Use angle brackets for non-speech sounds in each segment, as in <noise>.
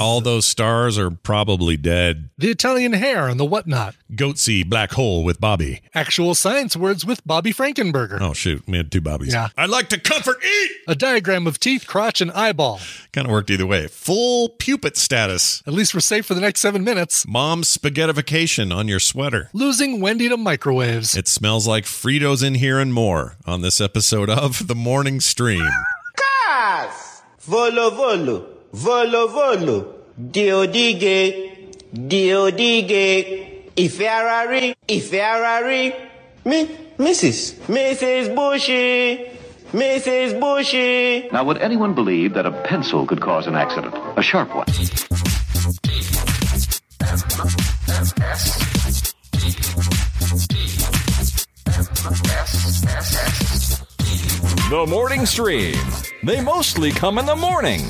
All those stars are probably dead. The Italian hair and the whatnot. Goatsee Black Hole with Bobby. Actual science words with Bobby Frankenberger. Oh shoot, we had two Bobbies. Yeah. I'd like to comfort eat. A diagram of teeth, crotch, and eyeball. Kind of worked either way. Full pewpit status. At least we're safe for the next seven minutes. Mom's spaghettification on your sweater. Losing Wendi to microwaves. It smells like Fritos in here and more on this episode of The Morning Stream. Cas! Volo volo, volo volo, diodige, diodige, Iferrari, Iferrari, mi, Mrs. Mrs. Bushy, Mrs. Bushy. Now, would anyone believe that a pencil could cause an accident? A sharp one. The morning stream. They mostly come in the morning.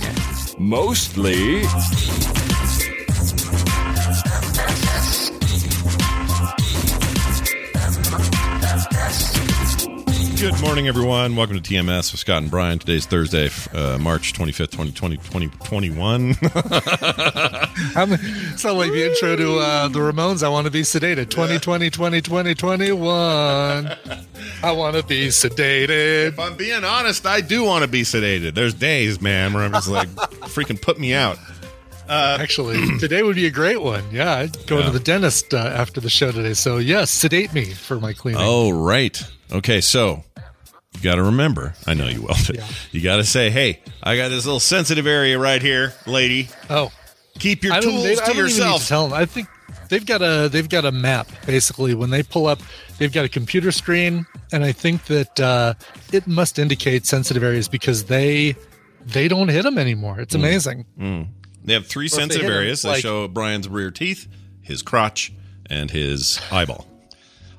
Mostly. Good morning, everyone. Welcome to TMS with Scott and Brian. Today's Thursday, uh, March 25th, 2020, 2021. <laughs> I'm, like the intro to uh, the Ramones. I want to be sedated. 2020, 2020, 21. I want to be sedated. if I'm being honest, I do want to be sedated. There's days, man, where I'm just like, <laughs> freaking put me out. Actually, <clears throat> today would be a great one. Yeah, I'd go Yeah. to the dentist uh, after the show today. So, yes, sedate me for my cleaning. Oh, right. Okay, so you got to remember, I know you will, but Yeah. you got to say, hey, I got this little sensitive area right here, lady. Oh, Keep your tools they, to don't even need yourself. to tell them. I think they've got a they've got a map basically. When they pull up, they've got a computer screen, and I think that uh, it must indicate sensitive areas because they they don't hit them anymore. Mm. It's amazing. They have three sensitive areas. They like- show Brian's rear teeth, his crotch, and his eyeball.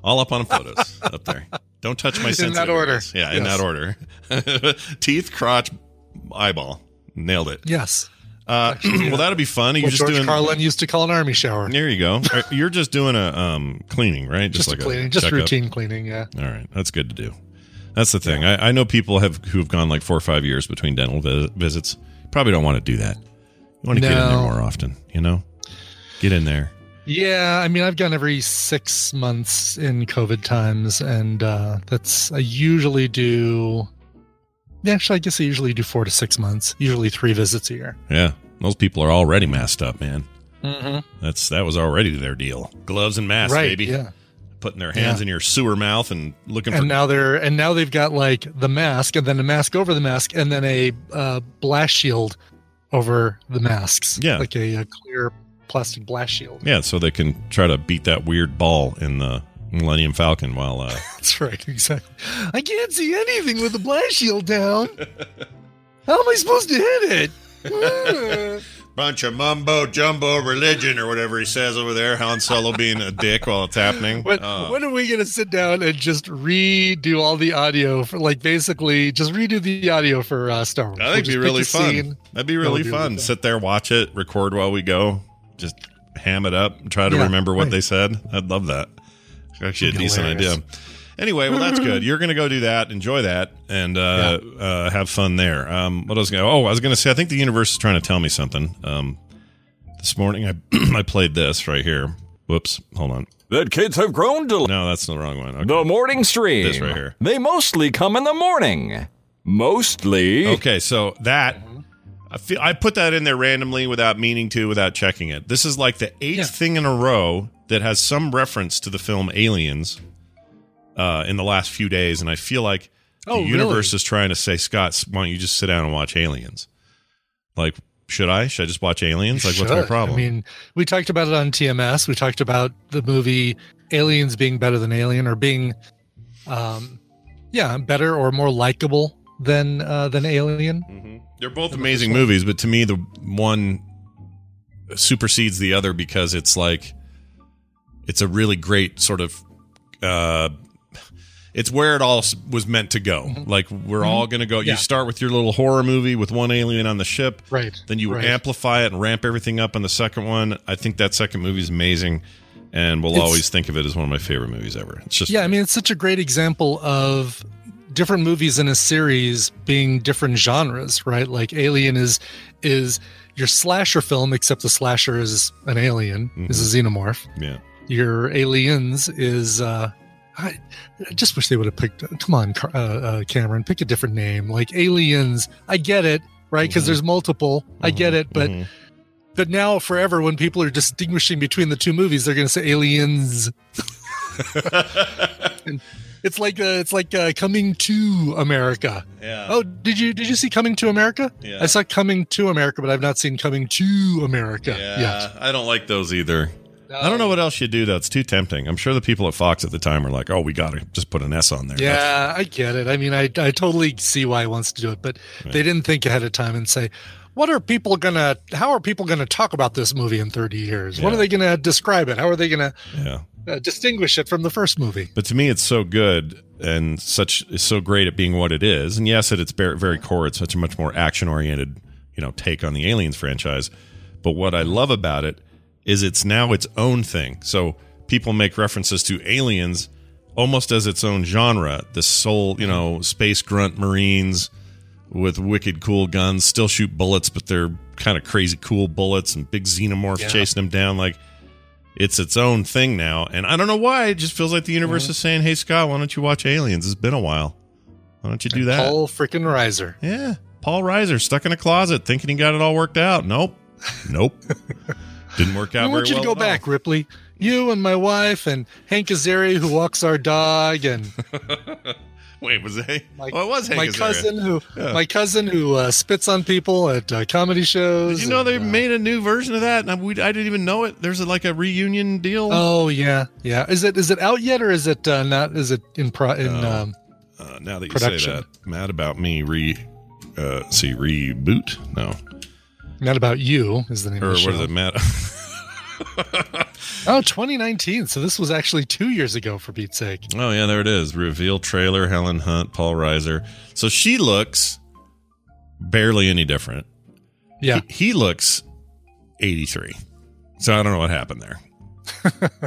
All up on photos <laughs> up there. Don't touch my In sensitive that order. areas. Yeah, in that order. <laughs> teeth, crotch, eyeball. Nailed it. Yes, Uh, <clears throat> well, that'll be fun. You're what just George doing. Carlin used to call an army shower. There you go. <laughs> You're just doing a um, cleaning, right? Just, like a cleaning, just checkup. routine cleaning. Yeah, All right, that's good to do. That's the thing. I, I know people have who've gone like four or five years between dental vi- visits. Probably don't want to do that. Want to get in there more often. You know, get in there. yeah. I mean, I've gone every six months in COVID times, and uh, that's I usually do. Actually, I guess I usually do four to six months. Usually three visits a year. Yeah, those people are already masked up, man. Mm-hmm. That's that was already their deal. Gloves and masks, right. baby. Yeah. Putting their hands Yeah. in your sewer mouth and looking for. and now they're and now they've got like the mask and then a mask over the mask and then a uh, blast shield over the masks. Yeah. like a, a clear plastic blast shield. Yeah, so they can try to beat that weird ball in the Millennium Falcon while. Uh, <laughs> that's right exactly. I can't see anything with the blast shield down. <laughs> How am i supposed to hit it <laughs> bunch of mumbo jumbo religion or whatever he says over there. Han Solo being a dick while it's happening. when, Oh. when are we going to sit down and just redo all the audio for like basically just redo the audio for uh, Star Wars? I We'll think it'd be really fun. That'd be really be fun. fun. Sit there, watch it, record while we go. Just ham it up and try to Yeah, remember what right. they said. I'd love that. It's actually a decent hilarious. idea. Anyway, well, that's good. <laughs> You're going to go do that, enjoy that, and uh, uh, have fun there. Um, what I was going to, oh, I was going to say, I think the universe is trying to tell me something. Um, this morning, I <clears throat> I played this right here. Whoops. Hold on. That kids have grown to No, that's the wrong one. Okay. the morning stream. This right here. They mostly come in the morning. Mostly. Okay, so that I feel I put that in there randomly without meaning to, without checking it. This is like the eighth Yeah. thing in a row that has some reference to the film Aliens uh, in the last few days, and I feel like Oh, the universe really? is trying to say, Scott, why don't you just sit down and watch Aliens? Like, should I? Should I just watch Aliens? Like, what's my problem? I mean, we talked about it on TMS. We talked about the movie Aliens being better than Alien or being, um, yeah, better or more likable than uh, than Alien. Mhm. They're both amazing movies, but to me, the one supersedes the other because it's like it's a really great sort of. Uh, it's where it all was meant to go. Like we're all going to go. Mm-hmm. Yeah. You start with your little horror movie with one alien on the ship, Right. Then you right. amplify it and ramp everything up on the second one. I think that second movie is amazing, and we'll It's- always think of it as one of my favorite movies ever. It's just Yeah, I mean, it's such a great example of different movies in a series being different genres, right? Like Alien is is your slasher film, except the slasher is an alien, is a xenomorph. yeah. Your Aliens is. uh I, I just wish they would have picked. Come on, uh, uh, Cameron, pick a different name. Like Aliens, I get it, right? Because there's multiple. I get it, but Mhm. but now forever, when people are distinguishing between the two movies, they're going to say Aliens. <laughs> It's like uh, it's like uh, coming to America. Yeah. Oh, did you did you see Coming to America? Yeah. I saw Coming to America, but I've not seen Coming to America Yeah, yet. I don't like those either. I don't know what else you do though. It's too tempting. I'm sure the people at Fox at the time were like, "Oh, we got to just put an S on there." That's- Yeah, I get it. I mean, I I totally see why he wants to do it, but they didn't think ahead of time and say, "What are people gonna? How are people gonna talk about this movie in 30 years? What Yeah. are they gonna describe it? How are they gonna yeah. uh, distinguish it from the first movie?" But to me, it's so good and such it's so great at being what it is. And yes, at its very, very core, it's such a much more action oriented, you know, take on the Aliens franchise. But what I love about it is it's now its own thing. So people make references to Aliens almost as its own genre. The soul, you know, space grunt Marines with wicked cool guns, still shoot bullets, but they're kind of crazy cool bullets and big xenomorphs Yeah. chasing them down. Like it's its own thing now. And I don't know why. It just feels like the universe Mm-hmm. is saying, Hey Scott, why don't you watch Aliens? It's been a while. Why don't you do that? Paul freaking Reiser. yeah. Paul Reiser stuck in a closet thinking he got it all worked out. Nope. Nope. <laughs> Didn't work out I want you to well go at all. back, Ripley. You and my wife and Hank Azaria, who walks our dog, and <laughs> Wait, was it? my, oh, it was Hank my Azaria. cousin who Yeah. my cousin who uh, spits on people at uh, comedy shows. Did you know they uh, made a new version of that? And I, we, I didn't even know it. There's a, like a reunion deal. Oh yeah, yeah. Is it is it out yet or is it uh, not? Is it in pro in? Um, Uh, now that you Production. say that, mad about me re, uh, see reboot? No, not about you is the name or of the what show. is it? Mad. <laughs> Oh, 2019. So this was actually two years ago, for Pete's sake. oh yeah, there it is. Reveal trailer. Helen Hunt, Paul Reiser. So she looks barely any different. Yeah, He, he looks 83. So I don't know what happened there.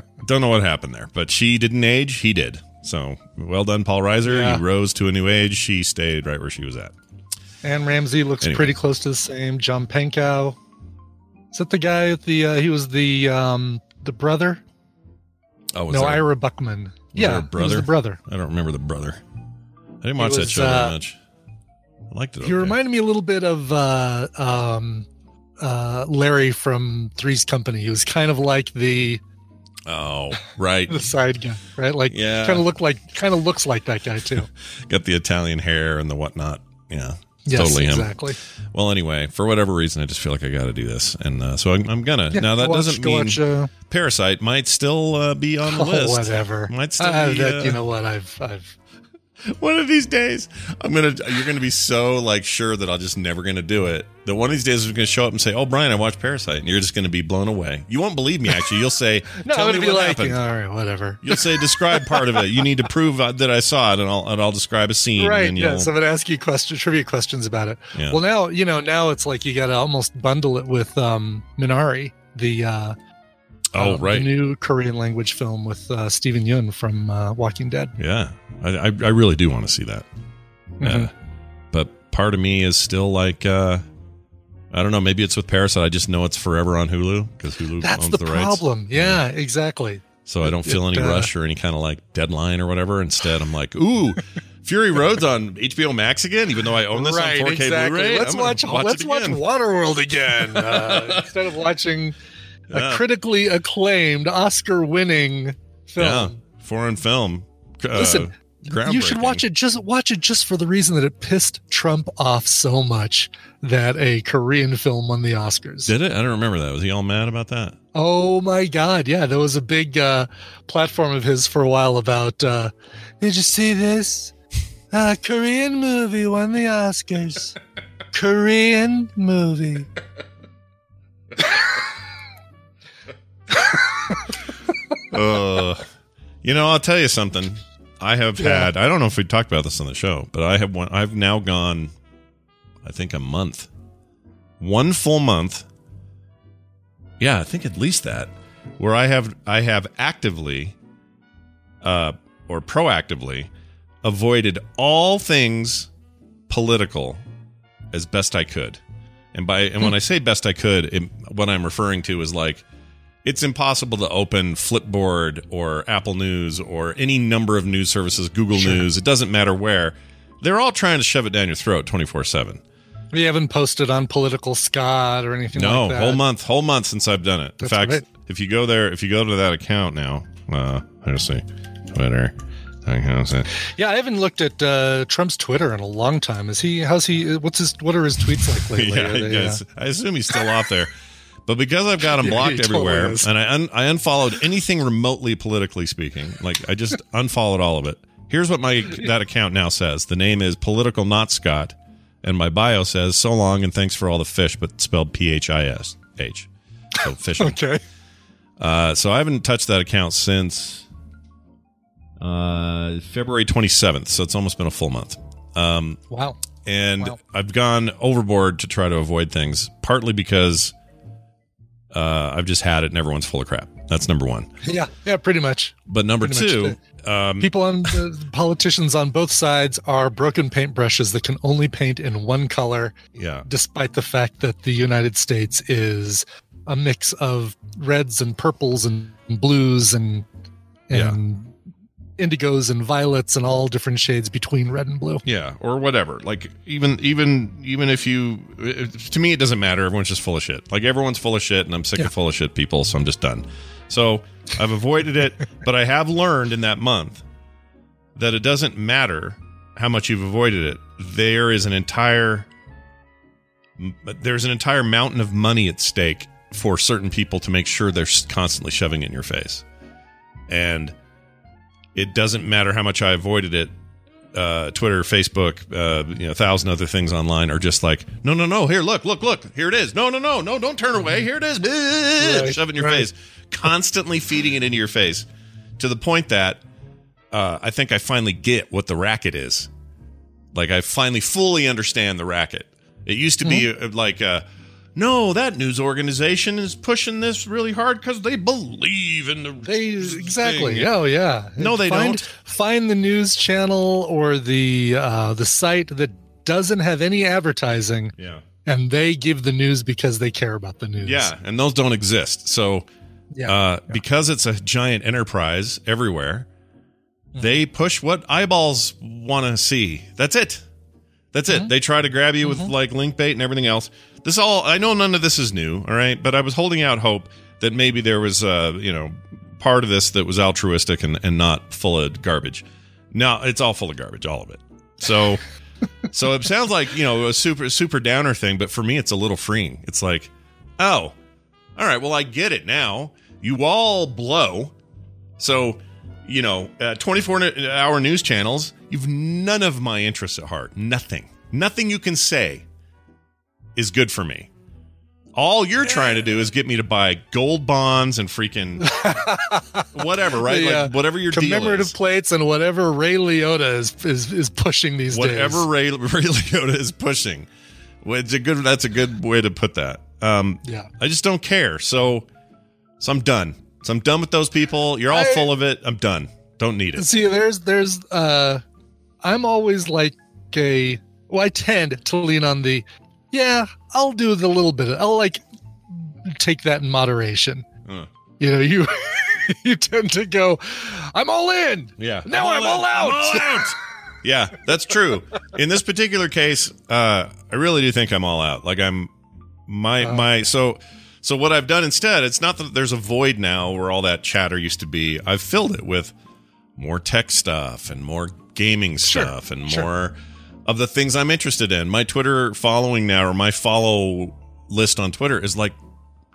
<laughs> don't know what happened there, but she didn't age. He did. So well done, Paul Reiser. Yeah. He rose to a new age. She stayed right where she was at. Anne Ramsay looks Anyway. pretty close to the same. John Pankow. Is that the guy at the? Uh, he was the um the brother. Oh, was no, Ira Buchman. yeah, was brother? the brother. I don't remember the brother. I didn't watch that show uh, much. I liked it. He okay. reminded me a little bit of uh, um, uh, Larry from Three's Company. He was kind of like the Oh, right. <laughs> the side guy, right? Like, Yeah. kind of look like, kind of looks like that guy too. <laughs> Got the Italian hair and the whatnot. Yeah, yes, totally him. exactly. Well, anyway, for whatever reason, I just feel like I got to do this, and uh, so I'm, I'm gonna. Yeah, now that watch- doesn't mean watch, uh, Parasite might still uh, be on the <laughs> oh, list. whatever. Might still Uh, be. that, uh, you know what? I've, I've. <laughs> one of these days, I'm gonna. You're gonna be so like sure that I'll just never gonna do it. That one of these days, I'm gonna show up and say, "Oh, Brian, I watched Parasite," and you're just gonna be blown away. You won't believe me. Actually, you'll say, <laughs> No, "Tell I'm me gonna what be like, happened." all right, whatever. You'll say, "Describe part of it." You need to prove that I saw it, and I'll and I'll describe a scene. Right. And you'll, Yeah. So I'm gonna ask you questions, trivia questions about it. Yeah. Well, now you know. Now it's like you got to almost bundle it with um, Minari, the uh, oh, um, right. new Korean language film with uh, Steven Yeun from uh, Walking Dead. Yeah, I, I, I really do want to see that. Yeah, Mhm. but part of me is still like, uh, I don't know. Maybe it's with Parasite. I just know it's forever on Hulu because Hulu That's owns the, the, rights. problem. Yeah, exactly. So I don't feel It, any uh, rush or any kind of like deadline or whatever. Instead, I'm like, ooh, <laughs> Fury Road's on HBO Max again, even though I own this on 4K Blu-ray. Let's I'm gonna watch. let's watch. Waterworld again uh, <laughs> instead of watching Yeah. a critically acclaimed, Oscar-winning film. Yeah, foreign film. Uh, Listen, You should watch it. Just watch it just for the reason that it pissed Trump off so much that a Korean film won the Oscars. Did it? I don't remember that. Was he all mad about that? Oh my God! Yeah, there was a big uh, platform of his for a while about. Uh, Did you see this? Uh, Korean movie won the Oscars. <laughs> Korean movie. <laughs> <laughs> uh, you know, I'll tell you something. I have had. I don't know if we talked about this on the show, but I have. One, I've now gone. I think a month, one full month. Yeah, I think at least that, where I have I have actively, uh, or proactively, avoided all things political as best I could. And by and when I say best I could, it, what I'm referring to is like it's impossible to open Flipboard or Apple News or any number of news services, Google News, it doesn't matter where. They're all trying to shove it down your throat 24/7. We haven't posted on Political Scott or anything No, like that. whole month, whole month since I've done it. That's In fact, right. if you go there, if you go to that account now, uh, let's see, Twitter. Yeah, I haven't looked at uh, Trump's Twitter in a long time. Is he? How's he? What's his? What are his tweets like <laughs> lately? yeah, they, I uh, I assume he's still off there. <laughs> But because I've got them <laughs> Yeah, blocked he totally everywhere, is. and I un- I unfollowed anything remotely politically speaking, like I just <laughs> unfollowed all of it. Here's what my <laughs> that account now says. The name is political not Scott, and my bio says so long and thanks for all the fish, but spelled P H I S H. So fishing. okay. Uh, so I haven't touched that account since uh, February 27th. So it's almost been a full month. Um, Wow. and Wow. I've gone overboard to try to avoid things, partly because uh, I've just had it and everyone's full of crap. That's number one. <laughs> Yeah. Yeah. Pretty much. But number Pretty two, um, People on <laughs> the politicians on both sides are broken paintbrushes that can only paint in one color, yeah, despite the fact that the United States is a mix of reds and purples and blues and and indigos and violets and all different shades between red and blue. yeah, or whatever. Like even even even if you, to me, it doesn't matter. Everyone's just full of shit. Like everyone's full of shit, and I'm sick Yeah. of full of shit people. So I'm just done. So I've avoided it, <laughs> but I have learned in that month that it doesn't matter how much you've avoided it. There is an entire there's an entire mountain of money at stake for certain people to make sure they're constantly shoving it in your face. And it doesn't matter how much I avoided it. Uh, Twitter, Facebook, uh, you know, a thousand other things online are just like, no, no, no. Here, look, look, look. Here it is. No, no, no, no. Don't turn away. Here it is. Right, Shove it in your right. face. Constantly feeding it into your face to the point that uh, I think I finally get what the racket is. Like I finally fully understand the racket. It used to be Mm-hmm. uh, like, uh, no, that news organization is pushing this really hard because they believe in the They exactly. thing. Oh yeah. No, they find, don't. Find the news channel or the uh, the site that doesn't have any advertising, Yeah. and they give the news because they care about the news. Yeah, and those don't exist. So, Yeah. uh, because it's a giant enterprise everywhere, they push what eyeballs want to see. That's it. That's it. They try to grab you with like link bait and everything else. This all I know none of this is new, all right? But I was holding out hope that maybe there was uh, you know, part of this that was altruistic and, and not full of garbage. No, it's all full of garbage, all of it. So <laughs> so it sounds like, you know, a super super downer thing, but for me it's a little freeing. It's like, oh, all right, well, I get it now. You all blow. So, you know, uh, 24 hour news channels, you've none of my interests at heart. Nothing. Nothing you can say is good for me. All you're trying to do is get me to buy gold bonds and freaking <laughs> whatever, right? The, like uh, whatever your deal commemorative plates and whatever Ray Liotta is is, is pushing these whatever days. Ray, <laughs> Ray Liotta is pushing. It's a good. That's a good way to put that. Um, Yeah. I just don't care. So, so I'm done. So I'm done with those people. You're all full of it. I'm done. Don't need it. See, there's there's uh I'm always like a well, I tend to lean on the yeah, I'll do the little bit. I'll like take that in moderation. Huh. You know, you <laughs> you tend to go, I'm all in. Yeah. Now I'm all in. out. I'm all out. <laughs> yeah, that's true. In this particular case, uh, I really do think I'm all out. Like I'm my Uh. my so so what I've done instead, it's not that there's a void now where all that chatter used to be. I've filled it with more tech stuff and more gaming Sure, stuff and sure. more of the things I'm interested in. My Twitter following now or my follow list on Twitter is like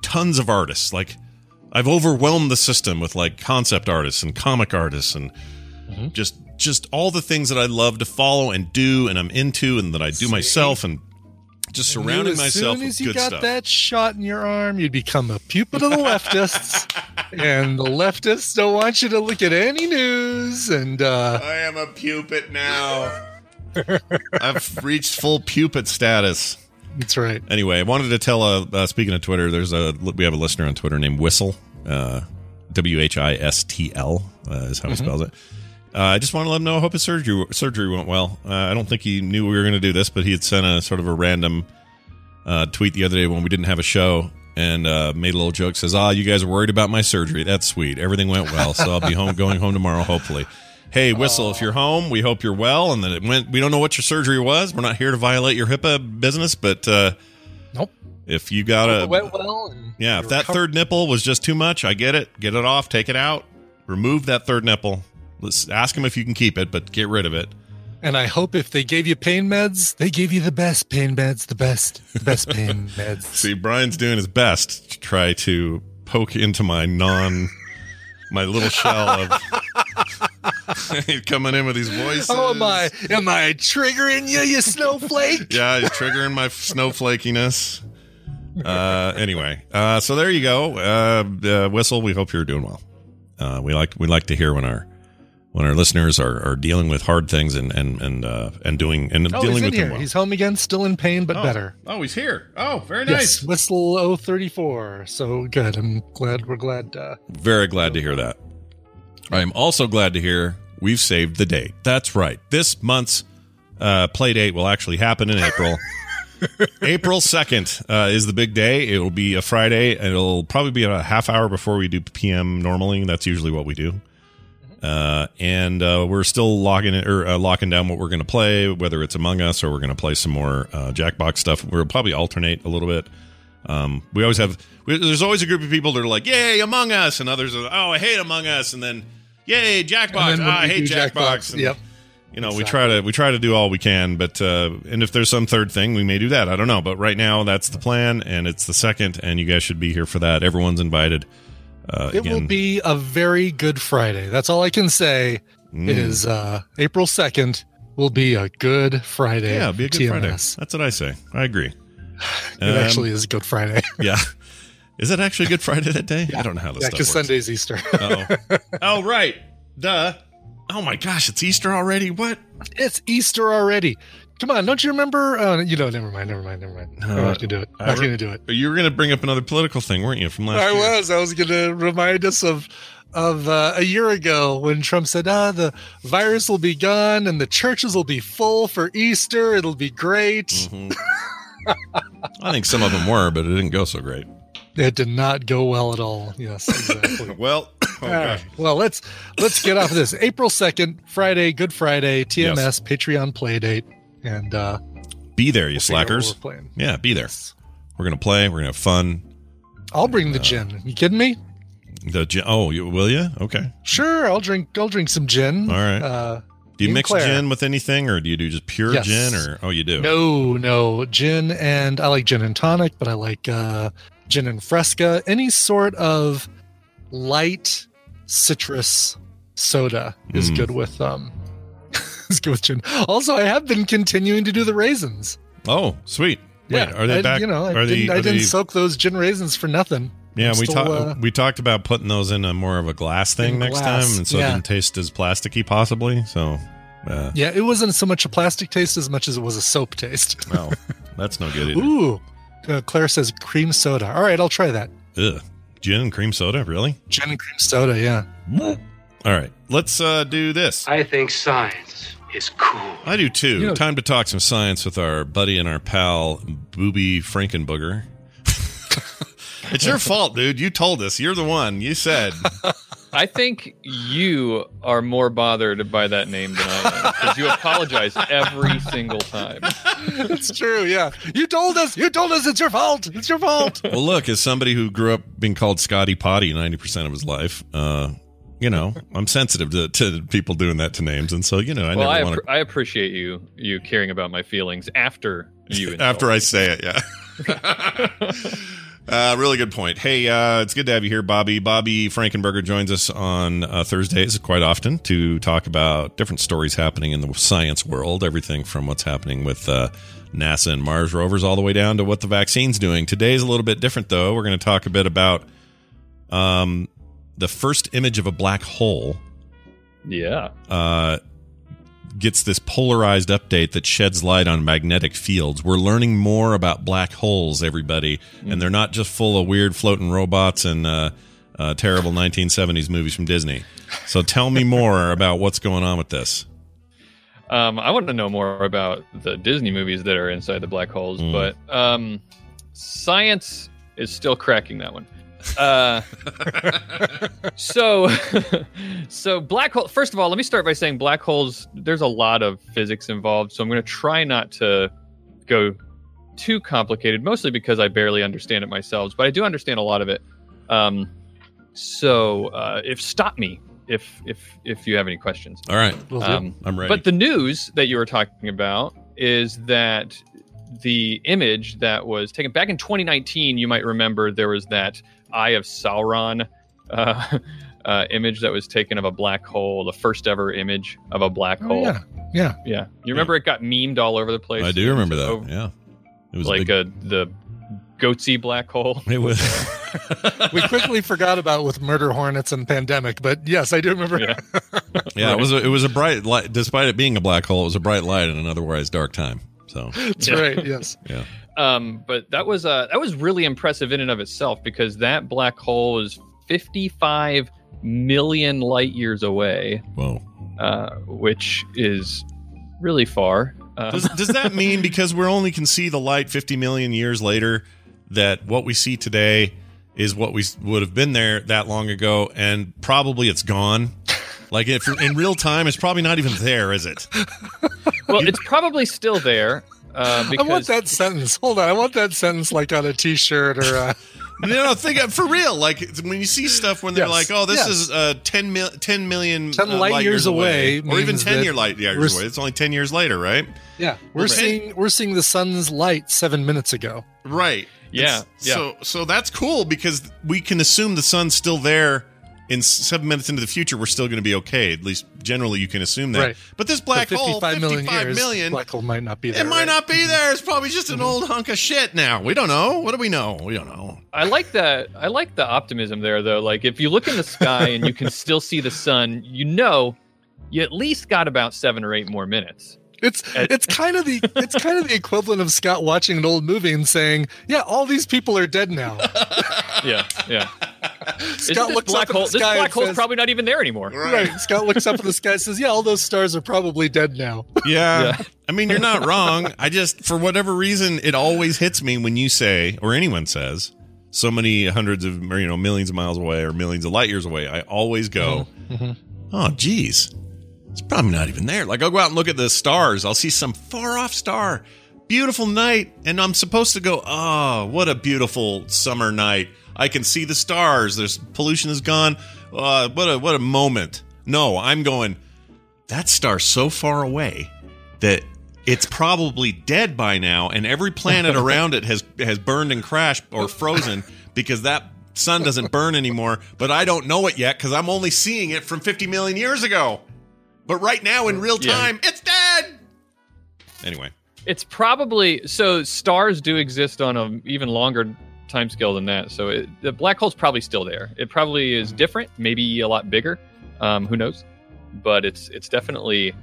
tons of artists. Like I've overwhelmed the system with like concept artists and comic artists and Mm-hmm. just just all the things that I love to follow and do and I'm into and that I do myself and just surrounding as myself soon with as you got stuff. that shot in your arm, you'd become a pupil of the leftists, <laughs> and the leftists don't want you to look at any news. And uh, I am a pewpit now. <laughs> I've reached full pewpit status. that's right. Anyway, I wanted to tell. Uh, uh, speaking of Twitter, there's a we have a listener on Twitter named Whistle, uh, W H I S T L uh, is how he spells it. Uh, I just want to let him know. I hope his surgery surgery went well. Uh, I don't think he knew we were going to do this, but he had sent a sort of a random uh, tweet the other day when we didn't have a show and uh, made a little joke. Says, "Ah, you guys are worried about my surgery. That's sweet. Everything went well, so I'll be home <laughs> going home tomorrow, hopefully." Hey, Whistle, if you're home, we hope you're well and that it went. We don't know what your surgery was. We're not here to violate your HIPAA business, but uh, Nope. if you got a went well. Yeah, if that recovered. third nipple was just too much, I get it. Get it off, take it out, remove that third nipple. Let's ask him if you can keep it, but get rid of it. And I hope if they gave you pain meds, they gave you the best pain meds, the best, the best pain <laughs> meds. See, Brian's doing his best to try to poke into my non, my little shell of <laughs> coming in with these voices. Oh, am I? Am I triggering you, you snowflake? <laughs> Yeah, he's triggering my snowflakiness. Uh, anyway, uh, so there you go. Uh, uh, Whistle, we hope you're doing well. Uh, we like we like to hear when our when our listeners are, are dealing with hard things and and and uh, and doing and Oh, dealing he's in with here. them well. He's home again, still in pain, but oh. better. Oh, he's here. Oh, very Yes, nice. whistle 034. So good. I'm glad. We're glad. Uh, Very glad to hear that. I am also glad to hear we've saved the date. That's right. This month's uh, play date will actually happen in April. <laughs> April 2nd uh, is the big day. It'll be a Friday. It'll probably be a half hour before we do PM normally. That's usually what we do. Uh, and uh, we're still locking it or uh, locking down what we're going to play, whether it's Among Us or we're going to play some more uh, Jackbox stuff. We'll probably alternate a little bit. Um, we always have. We, there's always a group of people that are like, "Yay, Among Us," and others are, "Oh, I hate Among Us," and then, "Yay, Jackbox!" And then when Ah, I hate Jackbox. Jackbox, And, yep. You know, we try to we try to do all we can, but uh, and if there's some third thing, we may do that. I don't know, but right now that's the plan, and it's the second, and you guys should be here for that. Everyone's invited. Uh, it will be a very good Friday. That's all I can say. Mm. Is uh, April 2nd will be a good Friday. yeah, be a good Friday. That's what I say. I agree. <sighs> It Um, actually is a good Friday. <laughs> yeah. Is it actually Good Friday that day? I don't know how this yeah, because. Sunday's Easter. <laughs> Oh. oh, right. Duh. Oh my gosh, it's Easter already. What? it's Easter already. Come on, don't you remember? Uh, you know, never mind, never mind, never mind. I'm Uh, not gonna do it. I Not gonna do it. You were going to bring up another political thing, weren't you, from last I year? was. I was gonna remind us of of uh, a year ago when Trump said, "Ah, the virus will be gone and the churches will be full for Easter. It'll be great." Mhm. I think some of them were, but it didn't go so great. It did not go well at all. Yes, exactly. <laughs> Well, oh right. Well, let's let's get off of this. April second, Friday, Good Friday, TMS Yes. Patreon play date, and uh, Be there, you what slackers. Yeah, be there. We're going to play. We're going to have fun. I'll bring the gin. You kidding me? The gin- Oh, you, will you? Okay. Sure, I'll drink. I'll drink some gin. All right. Uh, Do you mix Claire. gin with anything, or do you do just pure Yes. gin? Or oh, you do. No, no gin, and I like gin and tonic, but I like uh, gin and fresca. Any sort of light citrus soda is Mm. good with um, <laughs> Also, I have been continuing to do the raisins. Oh, sweet. Wait, yeah, are they I, back? You know, I are didn't, I didn't they- soak those gin raisins for nothing. Yeah, I'm we talked. uh, we talked about putting those in a more of a glass thing next glass, time, and so it yeah. didn't taste as plasticky, possibly. So, uh, Yeah, it wasn't so much a plastic taste as much as it was a soap taste. <laughs> well, that's no good either. Ooh, uh, Claire says cream soda. All right, I'll try that. Ugh. Gin and cream soda, really? Gin and cream soda. Yeah. All right, let's uh, do this. I think science is cool. I do too. You know- Time to talk some science with our buddy and our pal, Booby Frankenbooger. <laughs> it's your fault, dude. You told us. You're the one. You said. <laughs> I think you are more bothered by that name than I am because you apologize every single time. <laughs> it's true. Yeah, you told us. You told us it's your fault. It's your fault. well, look, as somebody who grew up being called Scotty Potty 90% of his life, uh, you know, I'm sensitive to, to people doing that to names. And so, you know, I well, never want appre- I appreciate you you caring about my feelings after <laughs> you. After I say it, yeah. <laughs> Uh, really good point. Hey, uh, it's good to have you here, Bobby. Bobby Frankenberger joins us on uh, Thursdays quite often to talk about different stories happening in the science world. Everything from what's happening with uh, NASA and Mars rovers all the way down to what the vaccine's doing. Today's a little bit different, though. We're going to talk a bit about um, the first image of a black hole yeah. uh, gets this polarized update that sheds light on magnetic fields. We're learning more about black holes, everybody, and they're not just full of weird floating robots and uh, uh, terrible 1970s movies from Disney. So tell me more <laughs> about what's going on with this. Um, I want to know more about the Disney movies that are inside the black holes, Mm. but um, science is still cracking that one. Uh, <laughs> so, <laughs> so black hole. First of all, let me start by saying black holes. There's a lot of physics involved, so I'm going to try not to go too complicated. Mostly because I barely understand it myself, but I do understand a lot of it. Um, so, uh, if stop me if if if you have any questions. All right. Will. Um, I'm ready. But the news that you were talking about is that the image that was taken back in 2019, you might remember there was that Eye of Sauron uh, <laughs> uh, image that was taken of a black hole, the first ever image of a black Oh, hole. yeah. Yeah. Yeah. You remember it got memed all over the place? I do remember that. Oh, Yeah. It was like big, a, the goatsee black hole. it was <laughs> We quickly forgot about with murder hornets and pandemic, but yes, I do remember. Yeah. <laughs> yeah, it was a, it was a bright light despite it being a black hole, it was a bright light in an otherwise dark time. So, That's Yeah. right. Yes. yeah. Um, but that was uh, that was really impressive in and of itself because that black hole is 55 million light years away, Whoa. uh, which is really far. Um, Does, does that <laughs> mean because we're only can see the light 50 million years later that what we see today is what we would have been there that long ago and probably it's gone? Like if in real time, it's probably not even there, is it? well, it's probably still there uh, I want that sentence. Hold on. I want that sentence like on a T-shirt or. Uh, <laughs> No, no, think of, for real. Like when you see stuff when they're Yes, like, "Oh, this yes. is uh, 10, mil- 10 million 10 uh, light years away or even ten year light years away." It's only ten years later, right? yeah, we're Right. seeing we're seeing the sun's light seven minutes ago. Right. Yeah, yeah. So so that's cool because we can assume the sun's still there in seven minutes into the future. We're still going to be okay. At least generally, you can assume that. Right. But this black But hole, 55 million fifty-five years, million, black hole might not be there. it might right? not be mm-hmm. there. It's probably just an mm-hmm. old hunk of shit. Now we don't know. What do we know? We don't know. I like that. I like the optimism there, though. Like if you look in the sky and you can <laughs> still see the sun, you know, you at least got about seven or eight more minutes. It's <laughs> it's kind of the it's kind of the equivalent of Scott watching an old movie and saying, "Yeah, all these people are dead now." <laughs> Yeah, yeah. Scott this looks black up hole? at the This black and hole's says- probably not even there anymore. right. Scott looks up at the sky and says, "Yeah, all those stars are probably dead now." <laughs> Yeah. Yeah. I mean, you're not wrong. I just, for whatever reason, it always hits me when you say, or anyone says, so many hundreds of, or, you know, millions of miles away or millions of light years away. I always go, mm-hmm. Mm-hmm. oh, geez, it's probably not even there. Like, I'll go out and look at the stars. I'll see some far off star, beautiful night, and I'm supposed to go, oh, what a beautiful summer night. I can see the stars. There's pollution is gone. Uh, what a what a moment. No, I'm going that star's so far away that it's probably dead by now, and every planet <laughs> around it has has burned and crashed or frozen because that sun doesn't burn anymore. But I don't know it yet because I'm only seeing it from 50 million years ago. But right now, in real Yeah. time, it's dead. Anyway, It's probably so stars do exist on a even longer time scale than that. So it, the black hole's probably still there. It probably is different, maybe a lot bigger. Um, who knows? But it's it's definitely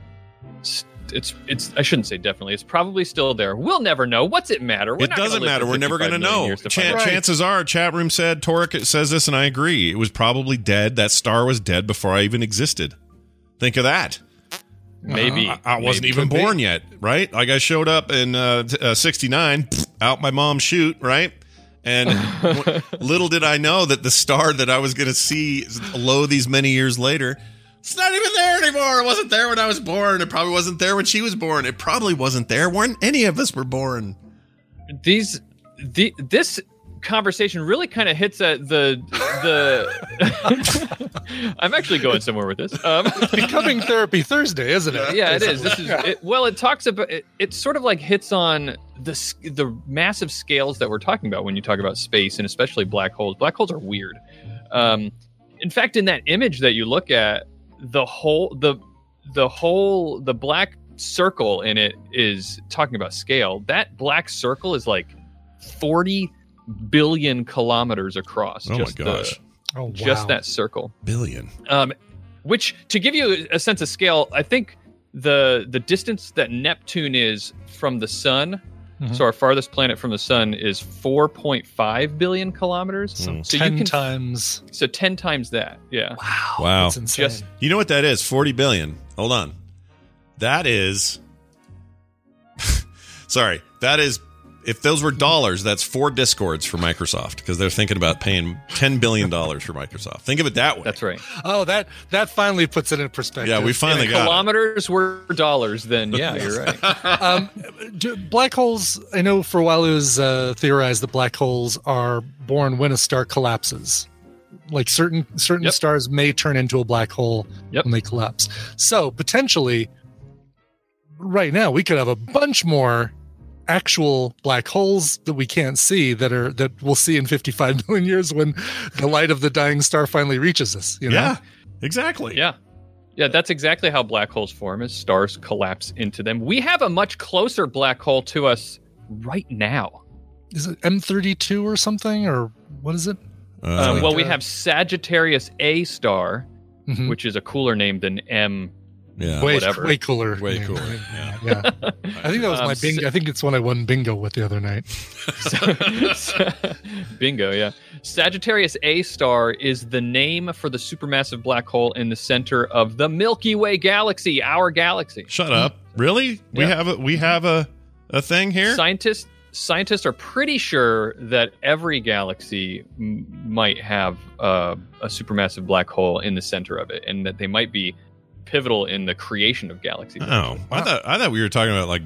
it's it's I shouldn't say definitely. It's probably still there. We'll never know. What's it matter? We're it doesn't matter. We're never going to know. years to Chan- find out. Chances are, chat room said Torek says this, and I agree. It was probably dead. That star was dead before I even existed. Think of that. Maybe I, I wasn't Maybe. even Could be. born yet, right? Like I showed up in uh, uh, 69, out my mom's shoot, right? And <laughs> little did I know that the star that I was going to see low these many years later, it's not even there anymore. It wasn't there when I was born. It probably wasn't there when she was born. It probably wasn't there when any of us were born. these the this conversation really kind of hits at the the <laughs> i'm actually going somewhere with this. Um <laughs> Becoming therapy Thursday, isn't it? yeah it is this is it, well it talks about it, it sort of like hits on the the massive scales that we're talking about when you talk about space and especially black holes. Black holes are weird. Um in fact in that image that you look at the whole the the whole the black circle in it is talking about scale. That black circle is like 40 billion kilometers across Oh my just the- gosh. Oh, wow. just that circle Billion. um, which to give you a sense of scale, I think the the distance that Neptune is from the sun, Mhm. so our farthest planet from the sun is 4.5 billion kilometers. Mm. So ten you can times. so 10 times that. Yeah. Wow. That's insane. Just You know what that is? 40 billion. Hold on. That is. <laughs> Sorry. That is. If those were dollars, that's four discords for Microsoft because they're thinking about paying $10 billion for Microsoft. Think of it that way. that's right. oh, that that finally puts it in perspective. Yeah, we finally got it. Kilometers were dollars, then yeah, <laughs> you're right. um, do, black holes. I know for a while it was uh, theorized that black holes are born when a star collapses. Like certain certain Yep. stars may turn into a black hole Yep. when they collapse. So potentially, right now we could have a bunch more actual black holes that we can't see that are that we'll see in 55 million years when the light of the dying star finally reaches us. You know? Yeah, exactly. Yeah. Yeah, that's exactly how black holes form as stars collapse into them. We have a much closer black hole to us right now. Is it M32 or something or what is it? Uh, Um, well, we have Sagittarius A star, Mhm. which is a cooler name than M. yeah. way, whatever. way cooler. Way name. cooler, <laughs> yeah. yeah. I think that was Um, my bingo. I think it's when I won bingo with the other night. <laughs> Bingo, yeah. Sagittarius A star is the name for the supermassive black hole in the center of the Milky Way galaxy, our galaxy. Shut up. Really? We Yeah. have a we have a a thing here? Scientists scientists are pretty sure that every galaxy m- might have uh, a supermassive black hole in the center of it, and that they might be pivotal in the creation of galaxies. Oh, I thought I thought we were talking about like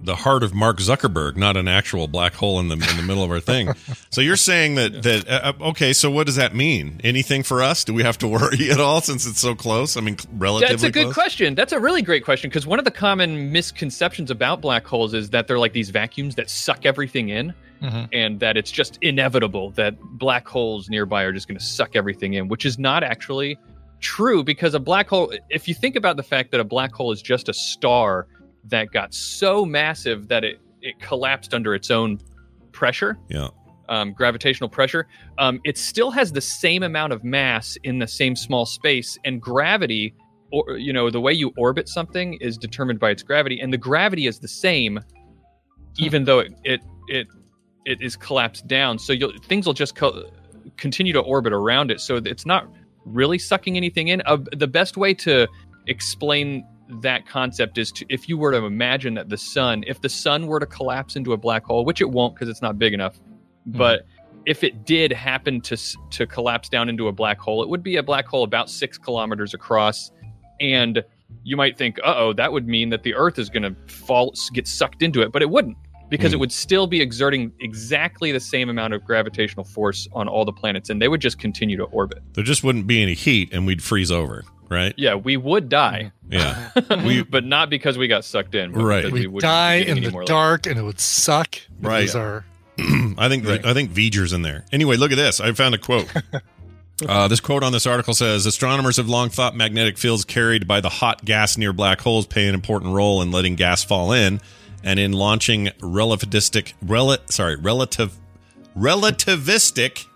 the heart of Mark Zuckerberg, not an actual black hole in the in the middle of our thing. <laughs> so you're saying that that uh, okay? So what does that mean? Anything for us? Do we have to worry at all since it's so close? I mean, relatively. That's a good close? question. That's a really great question because one of the common misconceptions about black holes is that they're like these vacuums that suck everything in, Mhm. and that it's just inevitable that black holes nearby are just going to suck everything in, which is not actually true because a black hole, if you think about the fact that a black hole is just a star that got so massive that it, it collapsed under its own pressure, Yeah. um, gravitational pressure, um, it still has the same amount of mass in the same small space, and gravity, or you know, the way you orbit something is determined by its gravity, and the gravity is the same, even though it it it, it is collapsed down. So you'll, things will just co- continue to orbit around it, so it's not really sucking anything in. Uh, the best way to explain that concept is to if you were to imagine that the sun if the sun were to collapse into a black hole which it won't because it's not big enough but if it did happen to to collapse down into a black hole it would be a black hole about six kilometers across. And you might think uh-oh that would mean that the earth is going to fall get sucked into it but it wouldn't because it Hmm. would still be exerting exactly the same amount of gravitational force on all the planets and they would just continue to orbit There just wouldn't be any heat, and we'd freeze over, right? yeah we would die Yeah. <laughs> We but not because we got sucked in but Right. because We wouldn't die in the more light. dark, and it would suck. Right. because Our, <clears throat> I think I think V'ger's in there. Anyway, look at this. I found a quote. <laughs> Uh, this quote on this article says astronomers have long thought magnetic fields carried by the hot gas near black holes play an important role in letting gas fall in and in launching relativistic rel- sorry relative relativistic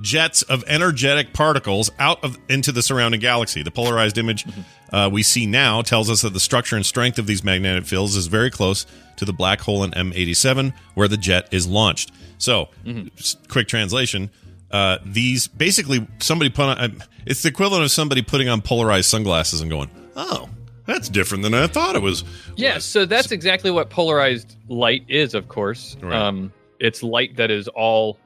jets of energetic particles out of into the surrounding galaxy. The polarized image uh, we see now tells us that the structure and strength of these magnetic fields is very close to the black hole in M87 where the jet is launched. So, s- quick translation: uh, these basically somebody put on. uh, It's the equivalent of somebody putting on polarized sunglasses and going, "Oh, That's different than I thought it was. Yeah, so that's exactly what polarized light is, of course. Right. Um, it's light that is all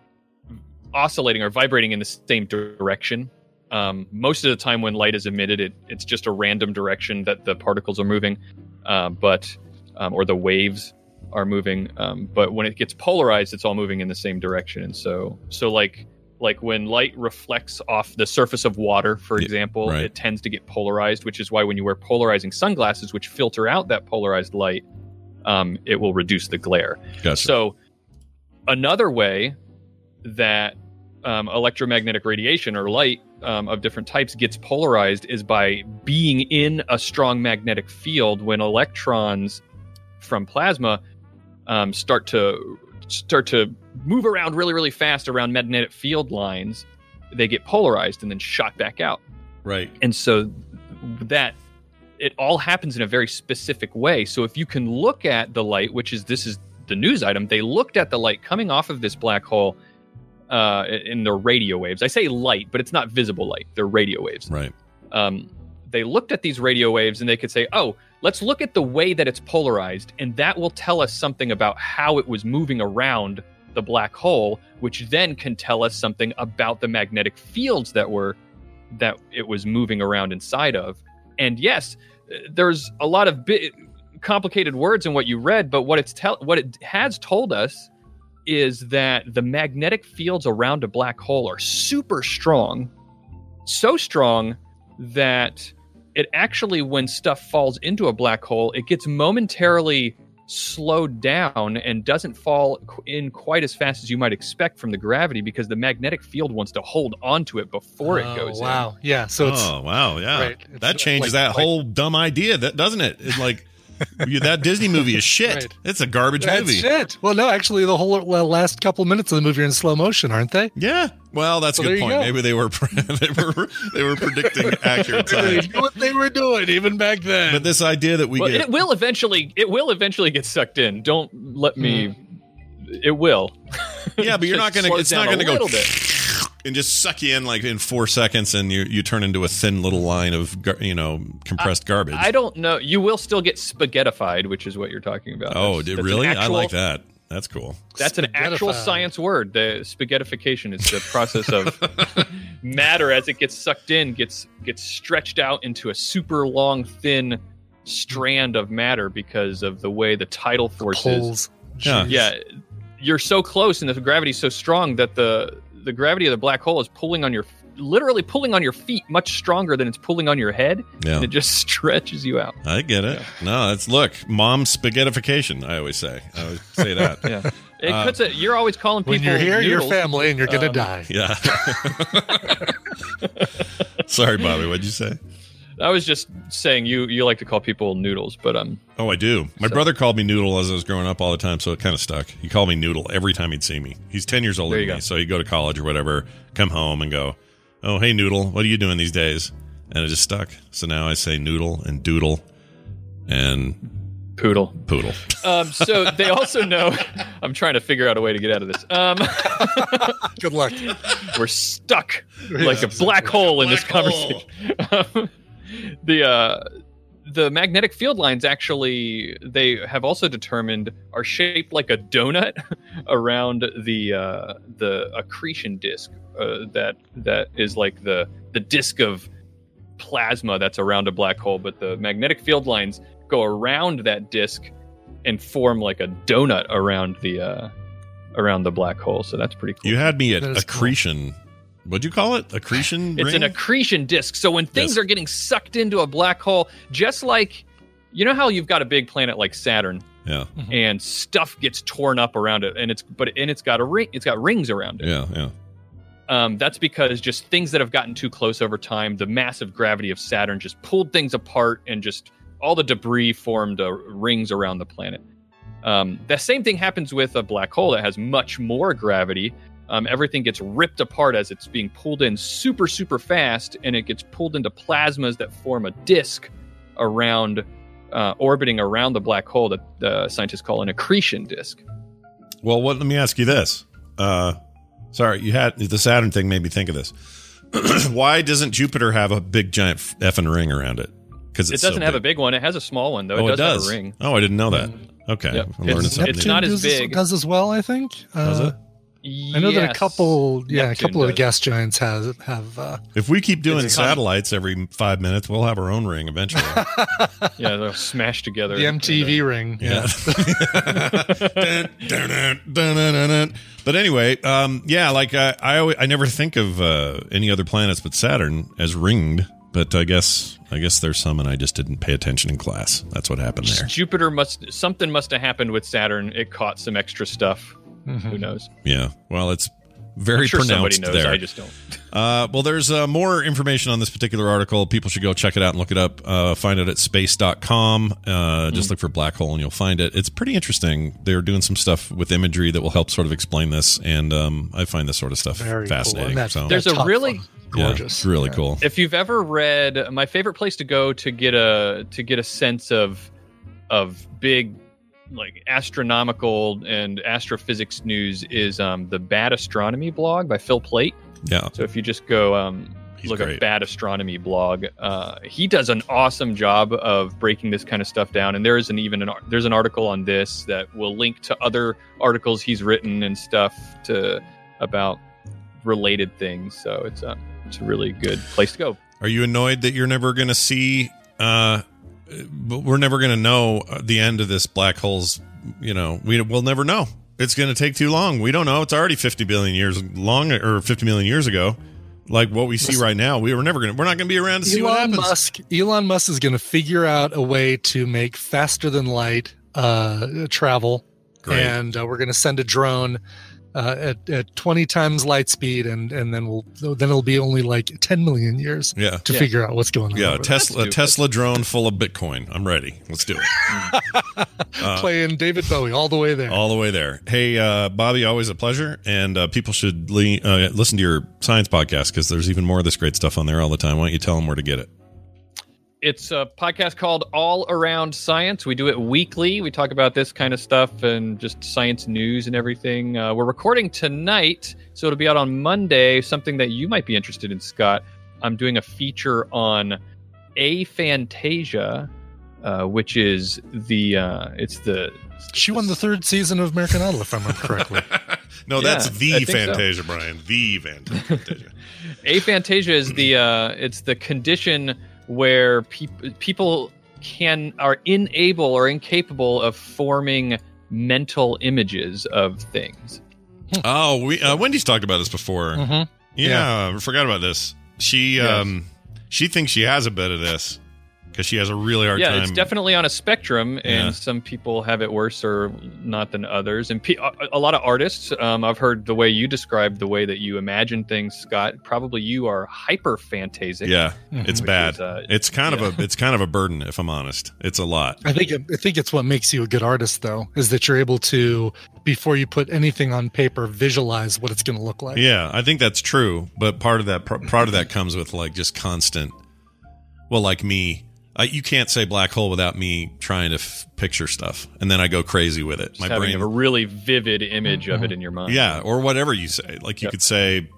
oscillating or vibrating in the same direction. Um, most of the time, when light is emitted, it, it's just a random direction that the particles are moving, uh, but um, or the waves are moving. Um, but when it gets polarized, it's all moving in the same direction. And so, so like like when light reflects off the surface of water, for Yeah, example, right. it tends to get polarized, which is why when you wear polarizing sunglasses, which filter out that polarized light, um, it will reduce the glare. Gotcha. So, another way that um, electromagnetic radiation or light um, of different types gets polarized is by being in a strong magnetic field when electrons from plasma um, start to start to move around really really fast around magnetic field lines they get polarized and then shot back out. Right. and so that it all happens in a very specific way. So if you can look at the light which is this is the news item they looked at the light coming off of this black hole uh, in the radio waves. I say light but it's not visible light. They're radio waves. Right. um, they looked at these radio waves and they could say, oh, let's look at the way that it's polarized, and that will tell us something about how it was moving around the black hole, which then can tell us something about the magnetic fields that were that it was moving around inside of. And yes, there's a lot of bi- complicated words in what you read, but what it's what it has told us is that the magnetic fields around a black hole are super strong, so strong that it actually, when stuff falls into a black hole, it gets momentarily slowed down and doesn't fall in quite as fast as you might expect from the gravity because the magnetic field wants to hold onto it before it Oh, goes in. wow. Yeah. So oh, it's oh wow, yeah. right, that changes like- that like- whole dumb idea, that doesn't it? It's like you- that Disney movie is shit. Right. It's a garbage that's movie. shit. Well, no, actually, the whole well, last couple minutes of the movie are in slow motion, aren't they? Yeah. Well, that's So a good point. go. Maybe they were <laughs> they were they were predicting <laughs> accurate They knew what they were doing even back then. But this idea that we Well, get it will eventually. It will eventually get sucked in. Don't let me. Hmm. It will. Yeah, but you're not <laughs> going to it's not gonna go bit. And just suck you in like in 4 seconds and you you turn into a thin little line of gar- you know, compressed garbage. I don't know. You will still get spaghettified, which is what you're talking about. oh, That's- that's an really? I like that. That's cool. That's an actual science word. The spaghettification is the process of <laughs> matter as it gets sucked in gets gets stretched out into a super long, thin strand of matter because of the way the tidal forces. is. Yeah. Yeah, you're so close, and the gravity's so strong that the the gravity of the black hole is pulling on your literally pulling on your feet much stronger than it's pulling on your head, Yeah. and it just <laughs> stretches you out. I get it. No, it's look, mom spaghettification, I always say. I always say that. <laughs> Yeah, it Uh, puts it. You're always calling people When you're here, your noodles. family, and you're gonna Um, die. Yeah. <laughs> Sorry, Bobby, what'd you say? I was just saying you you like to call people noodles, but um, Oh, I do. My So- brother called me Noodle as I was growing up all the time, so it kind of stuck. He called me Noodle every time he'd see me. He's 10 years older than you me, so he'd go to college or whatever, come home and go, Oh, hey, Noodle, what are you doing these days? And it just stuck. So now I say Noodle and Doodle and poodle. Poodle. Um, so they also know. <laughs> I'm trying to figure out a way to get out of this. Um, <laughs> Good luck. <laughs> we're stuck like a black hole in this Black conversation. Um, the uh, the magnetic field lines actually they have also determined are shaped like a donut <laughs> around the uh, the accretion disk uh, that that is like the the disk of plasma that's around a black hole, but the magnetic field lines go around that disk and form like a donut around the uh, around the black hole. So that's pretty cool. You had me at accretion cool. Accretion. What'd you call it? Accretion? It's an accretion disk. So when things Yes. are getting sucked into a black hole, just like you know how you've got a big planet like Saturn Yeah, and stuff gets torn up around it, and it's but and it's got a ring, it's got rings around it. yeah, yeah. Um, that's because just things that have gotten too close over time, the massive gravity of Saturn just pulled things apart and just all the debris formed uh, rings around the planet. Um, the same thing happens with a black hole that has much more gravity. Um, everything gets ripped apart as it's being pulled in super, super fast, and it gets pulled into plasmas that form a disk around, uh, orbiting around the black hole that the scientists call an accretion disk. Well, what, let me ask you this. Uh, sorry, you had the Saturn thing made me think of this. <clears throat> Why doesn't Jupiter have a big giant effing ring around it? because It doesn't have a big one. It has a small one though. oh, it it does, does. have a ring. Oh, I didn't know that. Okay, Yep. I'm learning It's- something. it's not as does, big. does as well, I think. Does Uh, it? I know that a couple, yeah, a Neptune couple of the gas giants have have. Uh, If we keep doing It's a con- satellites every five minutes, we'll have our own ring eventually. <laughs> Yeah, they'll smash together. the MTV ring. Yeah. Dun, dun, dun, dun, dun, dun, dun. But anyway, um, yeah, like I, I, always, I never think of uh, any other planets but Saturn as ringed. But I guess, I guess there's some, and I just didn't pay attention in class. That's what happened there. Jupiter must something must have happened with Saturn. It caught some extra stuff. Mm-hmm. Who knows? Yeah. Well, it's very I'm sure pronounced knows. there. I just don't. Uh, well, there's uh, more information on this particular article. People should go check it out and look it up. Uh, find it at space.com. Uh, just Hmm. look for black hole and you'll find it. It's pretty interesting. They're doing some stuff with imagery that will help sort of explain this. And um, I find this sort of stuff Very fascinating. And that- so, There's a really- one. yeah, gorgeous. it's really Yeah. cool. If you've ever read, my favorite place to go to get a to get a sense of of big like astronomical and astrophysics news is um, the Bad Astronomy blog by Phil Plait. Yeah. So if you just go um, He's look great. up Bad Astronomy blog, uh, he does an awesome job of breaking this kind of stuff down. And there is an even an there's an article on this that will link to other articles he's written and stuff to about related things. So it's a it's a really good place to go. Are you annoyed that you're never going to see, uh, but we're never going to know uh, the end of this black hole's, you know, we, we'll never know. It's going to take too long. We don't know. It's already 50 billion years long or 50 million years ago. Like what we see right now, we were never going to, we're not going to be around to see what Elon happens. Musk. Elon Musk is going to figure out a way to make faster than light uh, travel, Great. and uh, we're going to send a drone uh, at, at 20 times light speed, and and then we'll then it'll be only like 10 million years Yeah. to Yeah. figure out what's going on. Yeah, a Tesla, a Let's do it. Tesla drone full of Bitcoin. I'm ready. Let's do it. there. <laughs> Playing David Bowie all the way there. all the way there. Hey, uh, Bobby, always a pleasure. And uh, people should le- uh, listen to your science podcast because there's even more of this great stuff on there all the time. Why don't you tell them where to get it? It's a podcast called All Around Science. We do it weekly. We talk about this kind of stuff and just science news and everything. Uh, we're recording tonight, so it'll be out on Monday. Something that you might be interested in, Scott. I'm doing a feature on aphantasia, uh, which is the uh, it's the She won the third season of American Idol, if I remember correctly. Yeah, <laughs> no, that's I the think so. Fantasia, Brian. The Fantasia. <laughs> aphantasia is the uh, it's the condition where peop- people can are unable or incapable of forming mental images of things. oh, we uh, Wendi's talked about this before. Mhm. Yeah, I forgot about this. She Yes. um she thinks she has a bit of this because she has a really hard yeah, time. it's definitely on a spectrum, and Yeah. some people have it worse or not than others. And pe- a, a lot of artists, um, I've heard the way you described the way that you imagine things, Scott. Probably you are hyperphantasic. yeah, it's bad. is, uh, it's kind yeah. of a it's kind of a burden if I'm honest. It's a lot. I think it, I think it's what makes you a good artist, though, is that you're able to, before you put anything on paper, visualize what it's going to look like. Yeah, I think that's true, but part of that part of that comes with like just constant. Well, like me, I, you can't say black hole without me trying to f- picture stuff, and then I go crazy with it. Just My brain, a really vivid image of it in your mind. yeah, or whatever you say. Like you Yep. could say,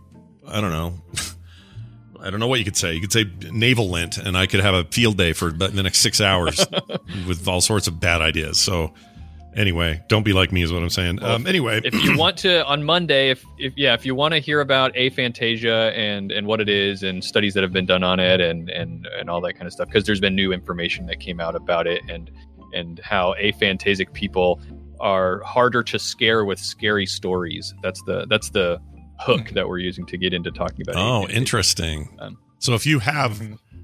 I don't know. <laughs> I don't know what you could say. You could say navel lint, and I could have a field day for the next six hours <laughs> with all sorts of bad ideas. So, anyway, don't be like me, is what I'm saying. um, anyway, if you want to on Monday, if, if yeah, if you want to hear about aphantasia and and what it is and studies that have been done on it and and and all that kind of stuff, because there's been new information that came out about it and and how aphantasic people are harder to scare with scary stories. That's the that's the hook that we're using to get into talking about. Oh, aphantasia. interesting. Um, so if you have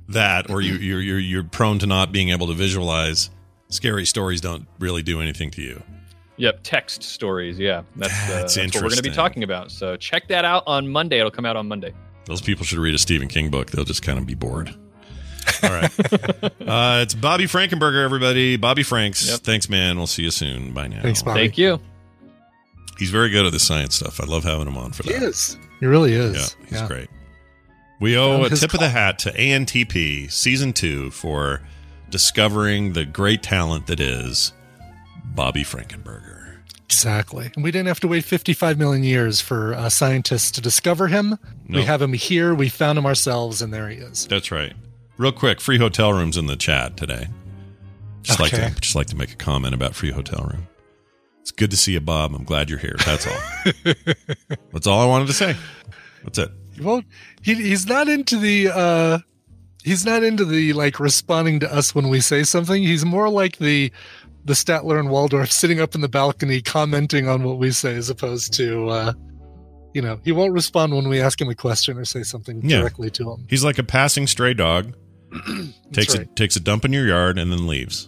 that, or you, you're you're you're prone to not being able to visualize, scary stories don't really do anything to you. Yep, text stories. Yeah, that's, uh, That's that's what we're going to be talking about. So check that out on Monday. It'll come out on Monday. Those people should read a Stephen King book. They'll just kind of be bored. <laughs> All right. uh, it's Bobby Frankenberger, everybody. Bobby Franks. Yep. Thanks, man. We'll see you soon. Bye now. Thanks, Bobby. Thank you. He's very good at the science stuff. I love having him on for that. He is. He really is. Yeah, is. he's great. We owe Found a his tip of the hat to ANTP season two for discovering the great talent that is Bobby Frankenberger. Exactly. And we didn't have to wait 55 million years for uh, scientists to discover him. No. We have him here. We found him ourselves, and there he is. That's right. Real quick, free hotel rooms in the chat today. Just like to just like to make a comment about free hotel room. It's good to see you, Bob. I'm glad you're here. That's all. <laughs> That's all I wanted to say. That's it. Won't. He, he's not into the. uh He's not into the like responding to us when we say something. He's more like the the Statler and Waldorf sitting up in the balcony commenting on what we say, as opposed to. uh you know, he won't respond when we ask him a question or say something Yeah. directly to him. He's like a passing stray dog. <clears throat> takes a takes a dump in your yard and then leaves.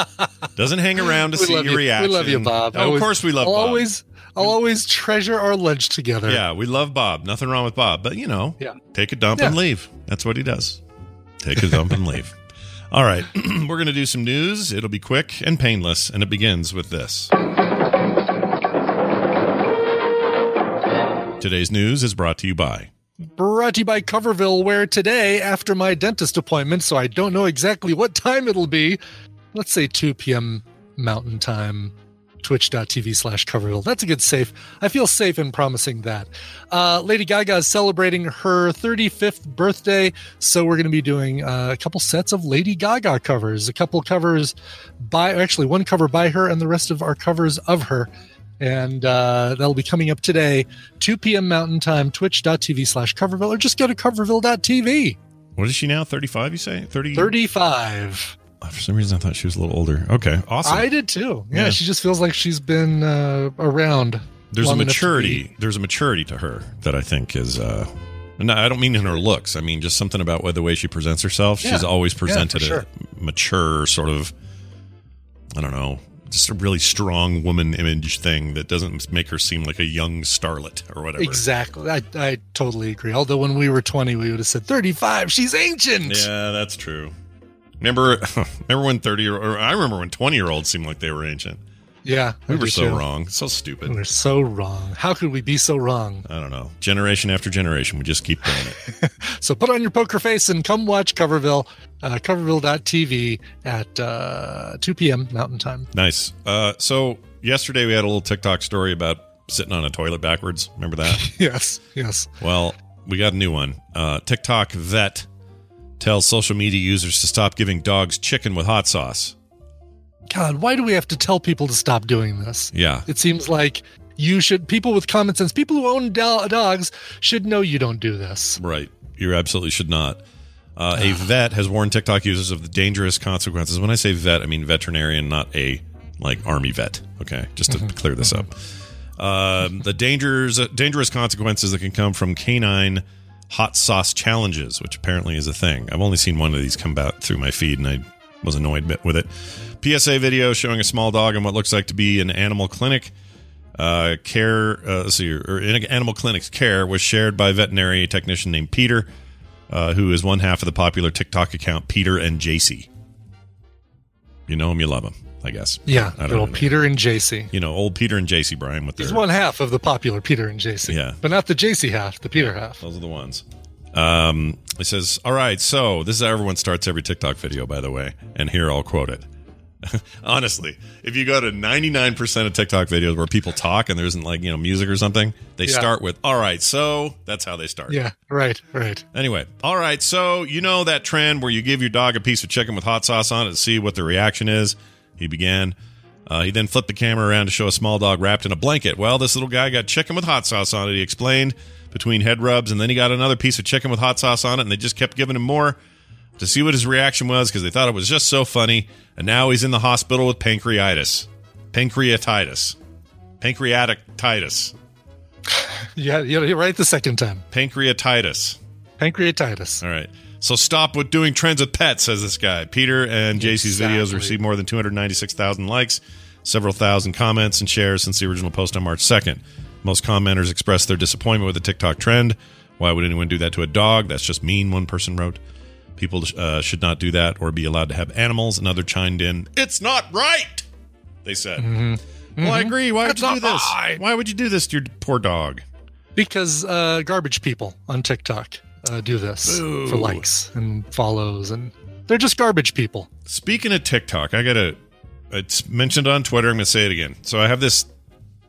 <laughs> Doesn't hang around to We see your you. reaction. We love you, Bob. Oh, of course we love I'll Bob. always, I'll always treasure our lunch together. Yeah, we love Bob. Nothing wrong with Bob, but you know, Yeah. take a dump Yeah. and leave. That's what he does. Take a dump and leave. All right, <clears throat> we're going to do some news. It'll be quick and painless, and it begins with this. Today's news is brought to you by. Brought to you by Coverville, where today, after my dentist appointment, so I don't know exactly what time it'll be, let's say 2 p.m. Mountain Time, twitch.tv slash Coverville. That's a good safe. I feel safe in promising that. Uh, Lady Gaga is celebrating her 35th birthday, so we're going to be doing uh, a couple sets of Lady Gaga covers, a couple covers by, actually, one cover by her, and the rest of our covers of her. And uh, that'll be coming up today, 2 p.m. Mountain Time, twitch.tv slash Coverville, or just go to coverville.tv. What is she now? 35, you say? 30? 35. For some reason, I thought she was a little older. Okay, awesome. I did too. Yeah, Yeah. she just feels like she's been uh, around. there's a maturity. There's a maturity to her that I think is. uh no, I don't mean in her looks. I mean just something about the way she presents herself. She's always presented for sure. a mature sort of. I don't know, just a really strong woman image thing that doesn't make her seem like a young starlet or whatever. Exactly. I, I totally agree. Although when we were 20, we would have said 35. She's ancient. Yeah, that's true. Remember, <laughs> remember when thirty year or I remember when twenty year olds seemed like they were ancient. Yeah. We were so too. wrong, so stupid. We're so wrong. How could we be so wrong? I don't know. Generation after generation, we just keep doing it. <laughs> So put on your poker face and come watch Coverville, uh, coverville.tv at uh, 2 p.m. Mountain Time. Nice. Uh, so yesterday we had a little TikTok story about sitting on a toilet backwards. Remember that? <laughs> Yes. Yes. well, we got a new one. Uh, TikTok vet tells social media users to stop giving dogs chicken with hot sauce. God, why do we have to tell people to stop doing this? Yeah. It seems like you should, people with common sense, people who own do- dogs should know you don't do this. Right. You absolutely should not. Uh, a vet has warned TikTok users of the dangerous consequences. When I say vet, I mean veterinarian, not a like army vet. Okay, just to clear this up. Um, the dangers, dangerous consequences that can come from canine hot sauce challenges, which apparently is a thing. I've only seen one of these come out through my feed, and I was annoyed bit with it. PSA video showing a small dog in what looks like to be an animal clinic uh, care, uh, let's see, or animal clinic's care was shared by a veterinary technician named Peter, uh, who is one half of the popular TikTok account Peter and JC. You know him, you love him, I guess. Yeah, I little. Peter and JC. You know, old Peter and JC, Brian, with He's one half of the popular Peter and JC. Yeah. But not the JC half, the Peter half. Those are the ones. Um, it says, "All right, so this is how everyone starts every TikTok video, by the way, and here I'll quote it." <laughs> Honestly, if you go to ninety nine percent of TikTok videos where people talk and there isn't like you know music or something, they Yeah. start with "All right, so." That's how they start. Yeah, right, right. Anyway, all right, so you know that trend where you give your dog a piece of chicken with hot sauce on it to see what the reaction is. He began. Uh, he then flipped the camera around to show a small dog wrapped in a blanket. Well, this little guy got chicken with hot sauce on it. He explained between head rubs, and then he got another piece of chicken with hot sauce on it, and they just kept giving him more to see what his reaction was because they thought it was just so funny. And now he's in the hospital with pancreatitis, pancreatitis, pancreatitis, <laughs> Yeah, you're right the second time. pancreatitis. Pancreatitis. All right. So stop with doing trends with pets, says this guy. Peter and JC's videos received more than 296,000 likes, several thousand comments and shares since the original post on March 2nd. Most commenters expressed their disappointment with the TikTok trend. Why would anyone do that to a dog? That's just mean, one person wrote. People uh, should not do that or be allowed to have animals. Another chimed in, It's not right, they said. Well, I agree. Why That's would you do this? right. Why would you do this to your poor dog? Because uh, garbage people on TikTok uh, do this Boo. for likes and follows, and they're just garbage people. Speaking of TikTok, I gotta. It's mentioned on Twitter. I'm gonna say it again. So I have this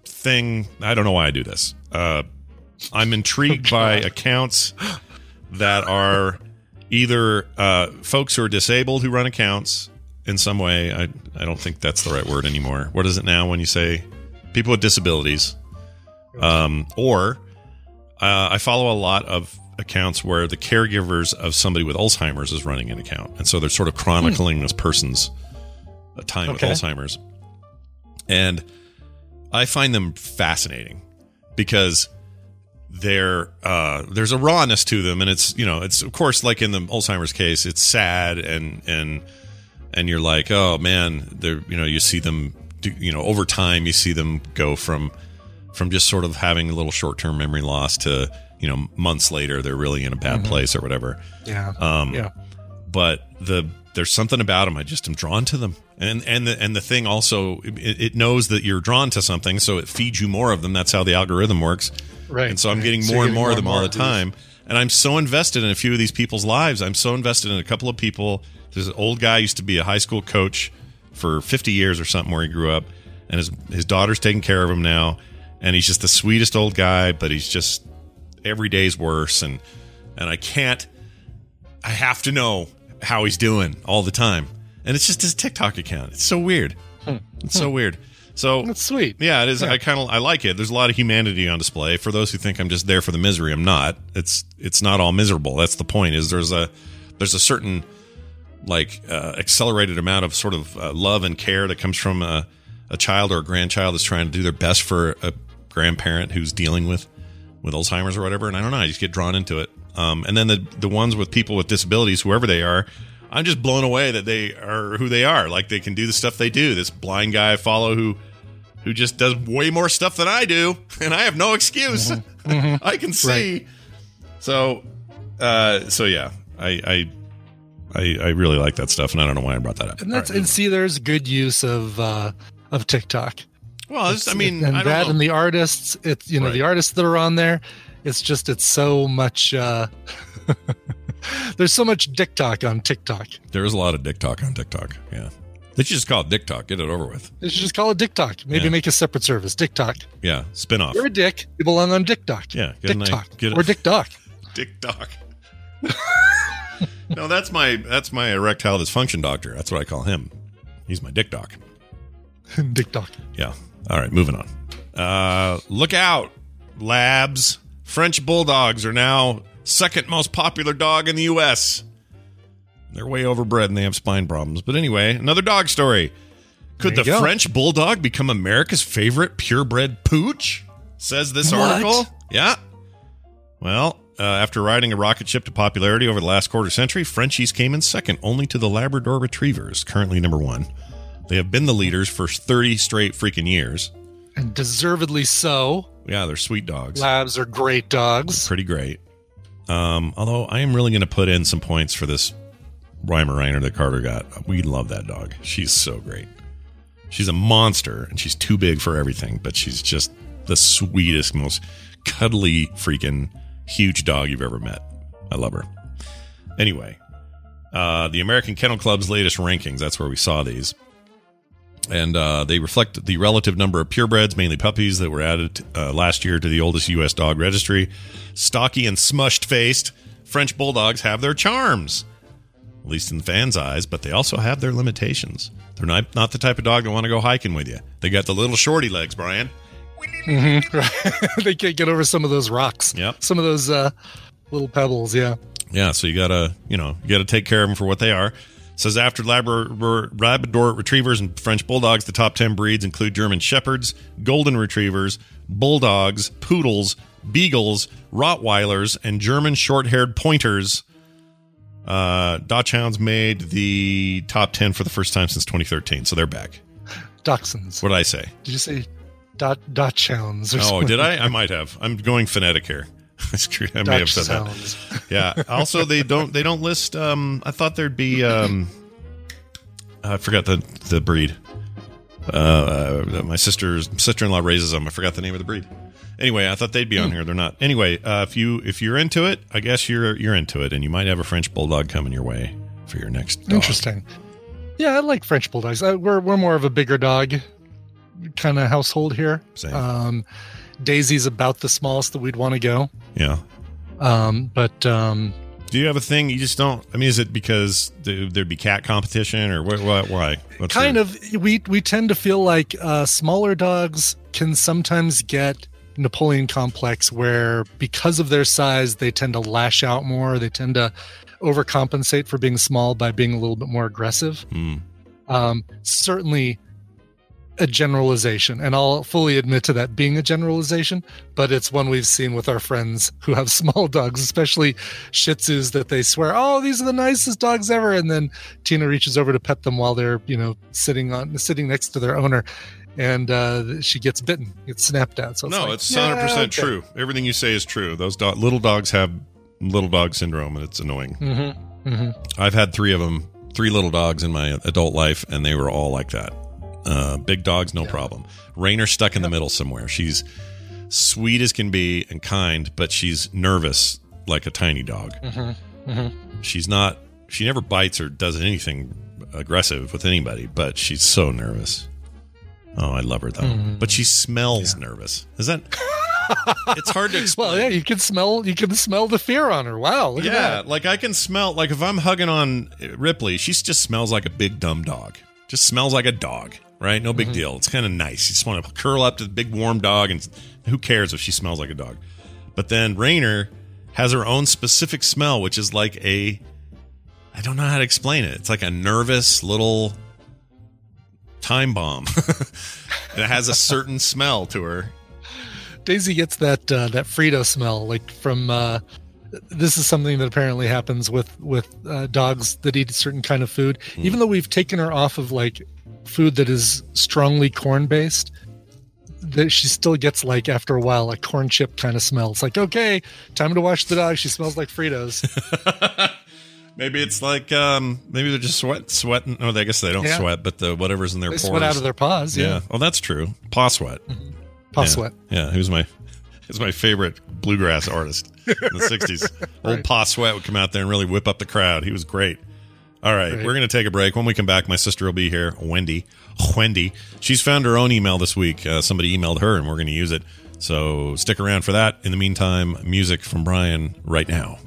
thing. I don't know why I do this. Uh, I'm intrigued <laughs> by accounts that are either uh, folks who are disabled who run accounts in some way. I I don't think that's the right word anymore. What is it now when you say people with disabilities? Um, or uh, I follow a lot of accounts where the caregivers of somebody with Alzheimer's is running an account, and so they're sort of chronicling this person's uh, time Okay. with Alzheimer's, and I find them fascinating because they're uh, there's a rawness to them, and it's you know it's of course like in the Alzheimer's case, it's sad and and and you're like, oh man, they're you know you see them do, you know over time you see them go from from just sort of having a little short term memory loss to you know months later they're really in a bad place or whatever. Yeah. Um, yeah. but the there's something about them I just am drawn to them, and and the and the thing also it, it knows that you're drawn to something, so it feeds you more of them. That's how the algorithm works. Right. And so I'm right. getting more you're and getting more of them all the these. time. And I'm so invested in a few of these people's lives. I'm so invested in a couple of people. There's an old guy used to be a high school coach for 50 years or something where he grew up, and his his daughter's taking care of him now. And he's just the sweetest old guy, but he's just every day's worse. And and I can't. I have to know how he's doing all the time. And it's just his TikTok account. It's so weird. It's so weird. So That's sweet. yeah, it is. I kind of I like it. There's a lot of humanity on display. For those who think I'm just there for the misery, I'm not. It's it's not all miserable. That's the point. Is there's a there's a certain like uh, accelerated amount of sort of uh, love and care that comes from a, a child or a grandchild that's trying to do their best for a grandparent who's dealing with with Alzheimer's or whatever. And I don't know. I just get drawn into it. Um, and then the the ones with people with disabilities, whoever they are, I'm just blown away that they are who they are. Like they can do the stuff they do. This blind guy I follow who who just does way more stuff than I do, <laughs> and I have no excuse. <laughs> I can see. So, uh, so yeah, I, I, I, I really like that stuff, and I don't know why I brought that up. And that's right. and see, there's good use of uh, of TikTok. Well, I mean, and I don't that know. and the artists, it's you know Right. the artists that are on there. It's just it's so much. Uh, <laughs> there's so much TikTok on TikTok. there is a lot of dick talk on TikTok. Yeah, they should just call it dick talk. Get it over with. They should just call it TikTok. Maybe Yeah. make a separate service. TikTok. Yeah, spin off. You're a dick. You belong on TikTok. Yeah, get a nice- TikTok get or TikTok. Dick Dock. no, that's my that's my erectile dysfunction doctor. That's what I call him. He's my dick <laughs> doc. TikTok. Yeah. All right, moving on. Uh, look out, labs. French bulldogs are now second most popular dog in the U.S. They're way overbred and they have spine problems. But anyway, another dog story. Could the go. French bulldog become America's favorite purebred pooch? Says this What? article. Yeah. Well, uh, after riding a rocket ship to popularity over the last quarter century, Frenchies came in second, only to the Labrador Retrievers, currently number one. They have been the leaders for 30 straight freaking years. And deservedly so. Yeah, they're sweet dogs. Labs are great dogs. Pretty great. Um, although I am really going to put in some points for this Weimaraner that Carter got. We love that dog. She's so great. She's a monster and she's too big for everything, but she's just the sweetest, most cuddly, freaking huge dog you've ever met. I love her. Anyway, uh, the American Kennel Club's latest rankings, that's where we saw these. And uh, they reflect the relative number of purebreds, mainly puppies, that were added uh, last year to the oldest U.S. dog registry. Stocky and smushed faced French bulldogs have their charms, at least in the fans' eyes, but they also have their limitations. They're not, not the type of dog that want to go hiking with you. They got the little shorty legs, Brian. Mhm. <laughs> they can't get over some of those rocks. Yep. Some of those uh, little pebbles. Yeah. Yeah, so you gotta, you know, you gotta take care of them for what they are. Says after Labrador, Labrador Retrievers and French Bulldogs, the top 10 breeds include German Shepherds, Golden Retrievers, Bulldogs, Poodles, Beagles, Rottweilers, and German short haired pointers. Uh, Dachshunds made the top 10 for the first time since 2013, so they're back. Dachshunds. What did I say? Did you say dot dachshunds? Or Oh, something? did I? I might have. I'm going phonetic here. <laughs> I screwed. I may have said that. <laughs> Yeah. Also, they don't they don't list. Um, I thought there'd be. Um, I forgot the the breed. Uh, uh, my sister's sister in law raises them. I forgot the name of the breed. Anyway, I thought they'd be on here. They're not. Anyway, uh, if you if you're into it, I guess you're you're into it, and you might have a French bulldog coming your way for your next. Dog. Interesting. Yeah, I like French bulldogs. Uh, we're we're more of a bigger dog kind of household here. Same. Um, Daisy's about the smallest that we'd want to go. Yeah. Um, but um, Do you have a thing you just don't? I mean, is it because there'd be cat competition or what? what why? What's kind your- of we we tend to feel like uh, smaller dogs can sometimes get Napoleon complex where because of their size they tend to lash out more they tend to overcompensate for being small by being a little bit more aggressive Hmm. um, certainly a generalization and i'll fully admit to that being a generalization but it's one we've seen with our friends who have <laughs> small dogs especially shih tzus that they swear oh these are the nicest dogs ever and then tina reaches over to pet them while they're you know sitting on sitting next to their owner and uh, she gets bitten gets snapped at so it's no, like, it's yeah, hundred percent okay. true. Everything you say is true. Those do- little dogs have little dog syndrome, and it's annoying. Mhm, mhm. I've had three of them, three little dogs in my adult life, and they were all like that. Uh, big dogs, no problem. Rainer stuck in the middle somewhere. She's sweet as can be and kind, but she's nervous like a tiny dog. Mhm, mhm. She's not. She never bites or does anything aggressive with anybody, but she's so nervous. Oh, I love her though. Mhm. But she smells nervous. Is that? <laughs> it's hard to explain. well yeah you can smell you can smell the fear on her wow look at yeah, that. like I can smell. Like if I'm hugging on Ripley, she just smells like a big dumb dog. Just smells like a dog, right? No big Mm-hmm. deal. It's kind of nice. You just want to curl up to the big warm dog, and who cares if she smells like a dog? But then Rainer has her own specific smell, which is like a. I don't know how to explain it. It's like a nervous little time bomb. <laughs> it has a certain smell to her. Daisy gets that uh, that Frito smell, like from. Uh, this is something that apparently happens with with uh, dogs that eat a certain kind of food. Even though we've taken her off of like food that is strongly corn based, that she still gets like after a while a corn chip kind of smell. It's like okay, time to wash the dog. She smells like Fritos. <laughs> Maybe it's like um maybe they're just sweat sweating. Oh, I guess they don't Yeah. sweat, but the whatever's in their They pores. sweat out of their paws. Yeah, Oh, that's true. Paw sweat. paw yeah. sweat. Yeah, Who's my he's my favorite bluegrass artist in the '60s. <laughs> Old Right. Paw Sweat would come out there and really whip up the crowd. He was great. All right, Right. we're going to take a break. When we come back, my sister will be here, Wendi. Wendi. She's found her own email this week. Uh, somebody emailed her, and we're going to use it. So stick around for that. In the meantime, music from Brian right now.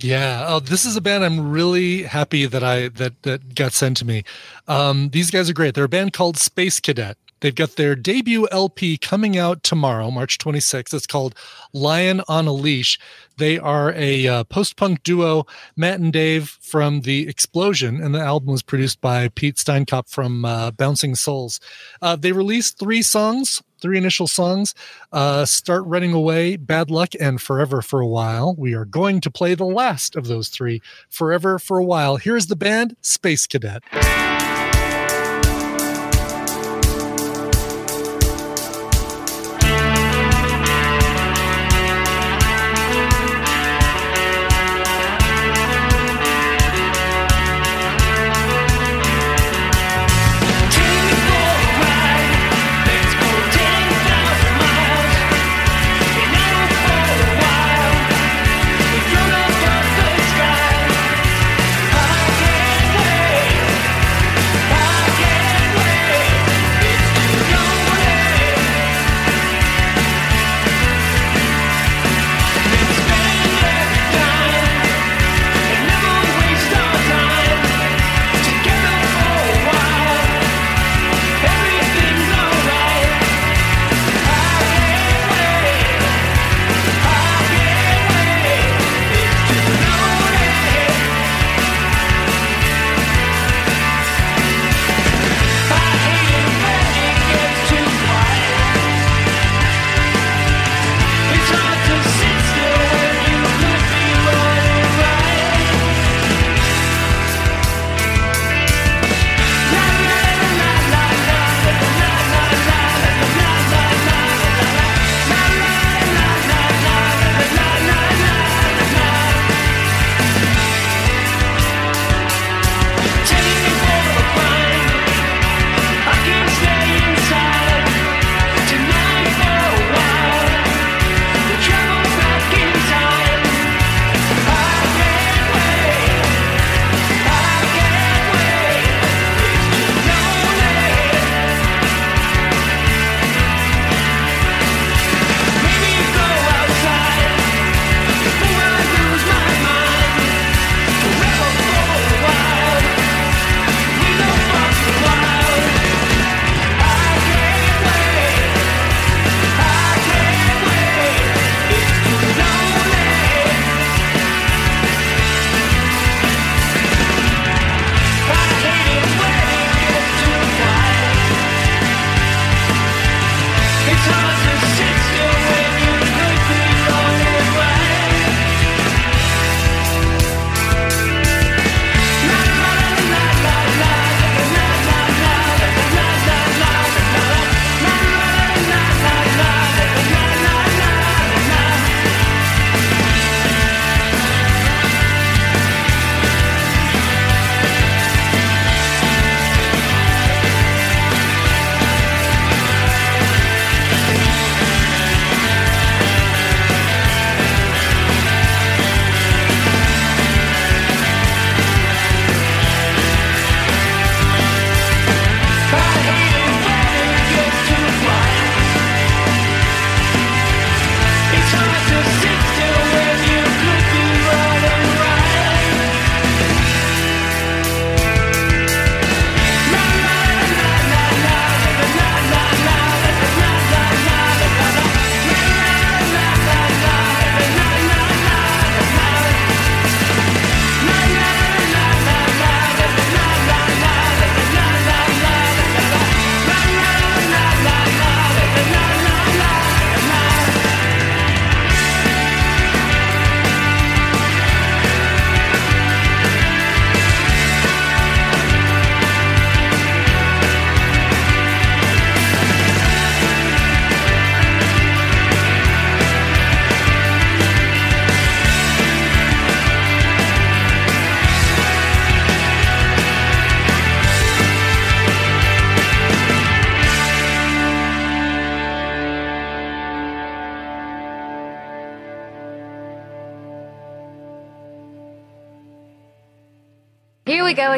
Yeah. Oh, this is a band I'm really happy that I that that got sent to me. Um, these guys are great. They're a band called Space Cadet. They've got their debut LP coming out tomorrow, March 26th. It's called Lion on a Leash. They are a uh, post-punk duo, Matt and Dave from The Explosion, and the album was produced by Pete Steinkopf from uh, Bouncing Souls. Uh, they released three songs, three initial songs uh, Start Running Away, Bad Luck, and Forever for a While. We are going to play the last of those three, Forever for a While. Here's the band, Space Cadet.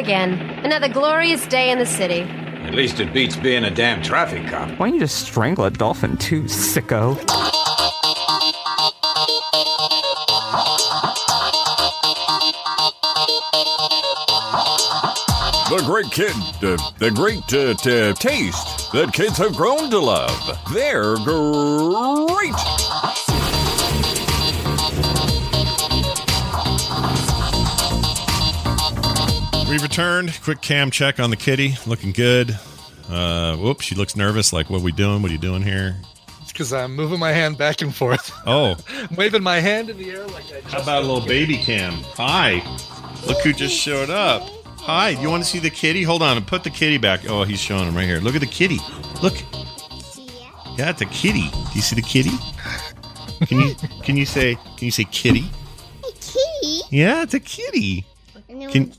Again. Another glorious day in the city. At least it beats being a damn traffic cop. Why don't you just strangle a dolphin too, sicko? The great kid, uh, the great uh, t- taste that kids have grown to love. They're great. Returned. Quick cam check on the kitty. Looking good. Uh, whoops, she looks nervous. Like, what are we doing? What are you doing here? It's because I'm moving my hand back and forth. Oh, I'm <laughs> waving my hand in the air like I just how about a little baby cam? Hi. Look who just showed up. Hi. You want to see the kitty? Hold on and put the kitty back. Oh, he's showing him right here. Look at the kitty. Look. Yeah, it's a kitty. Do you see the kitty? Can you can you say can you say kitty? Kitty. Yeah, it's a kitty. Can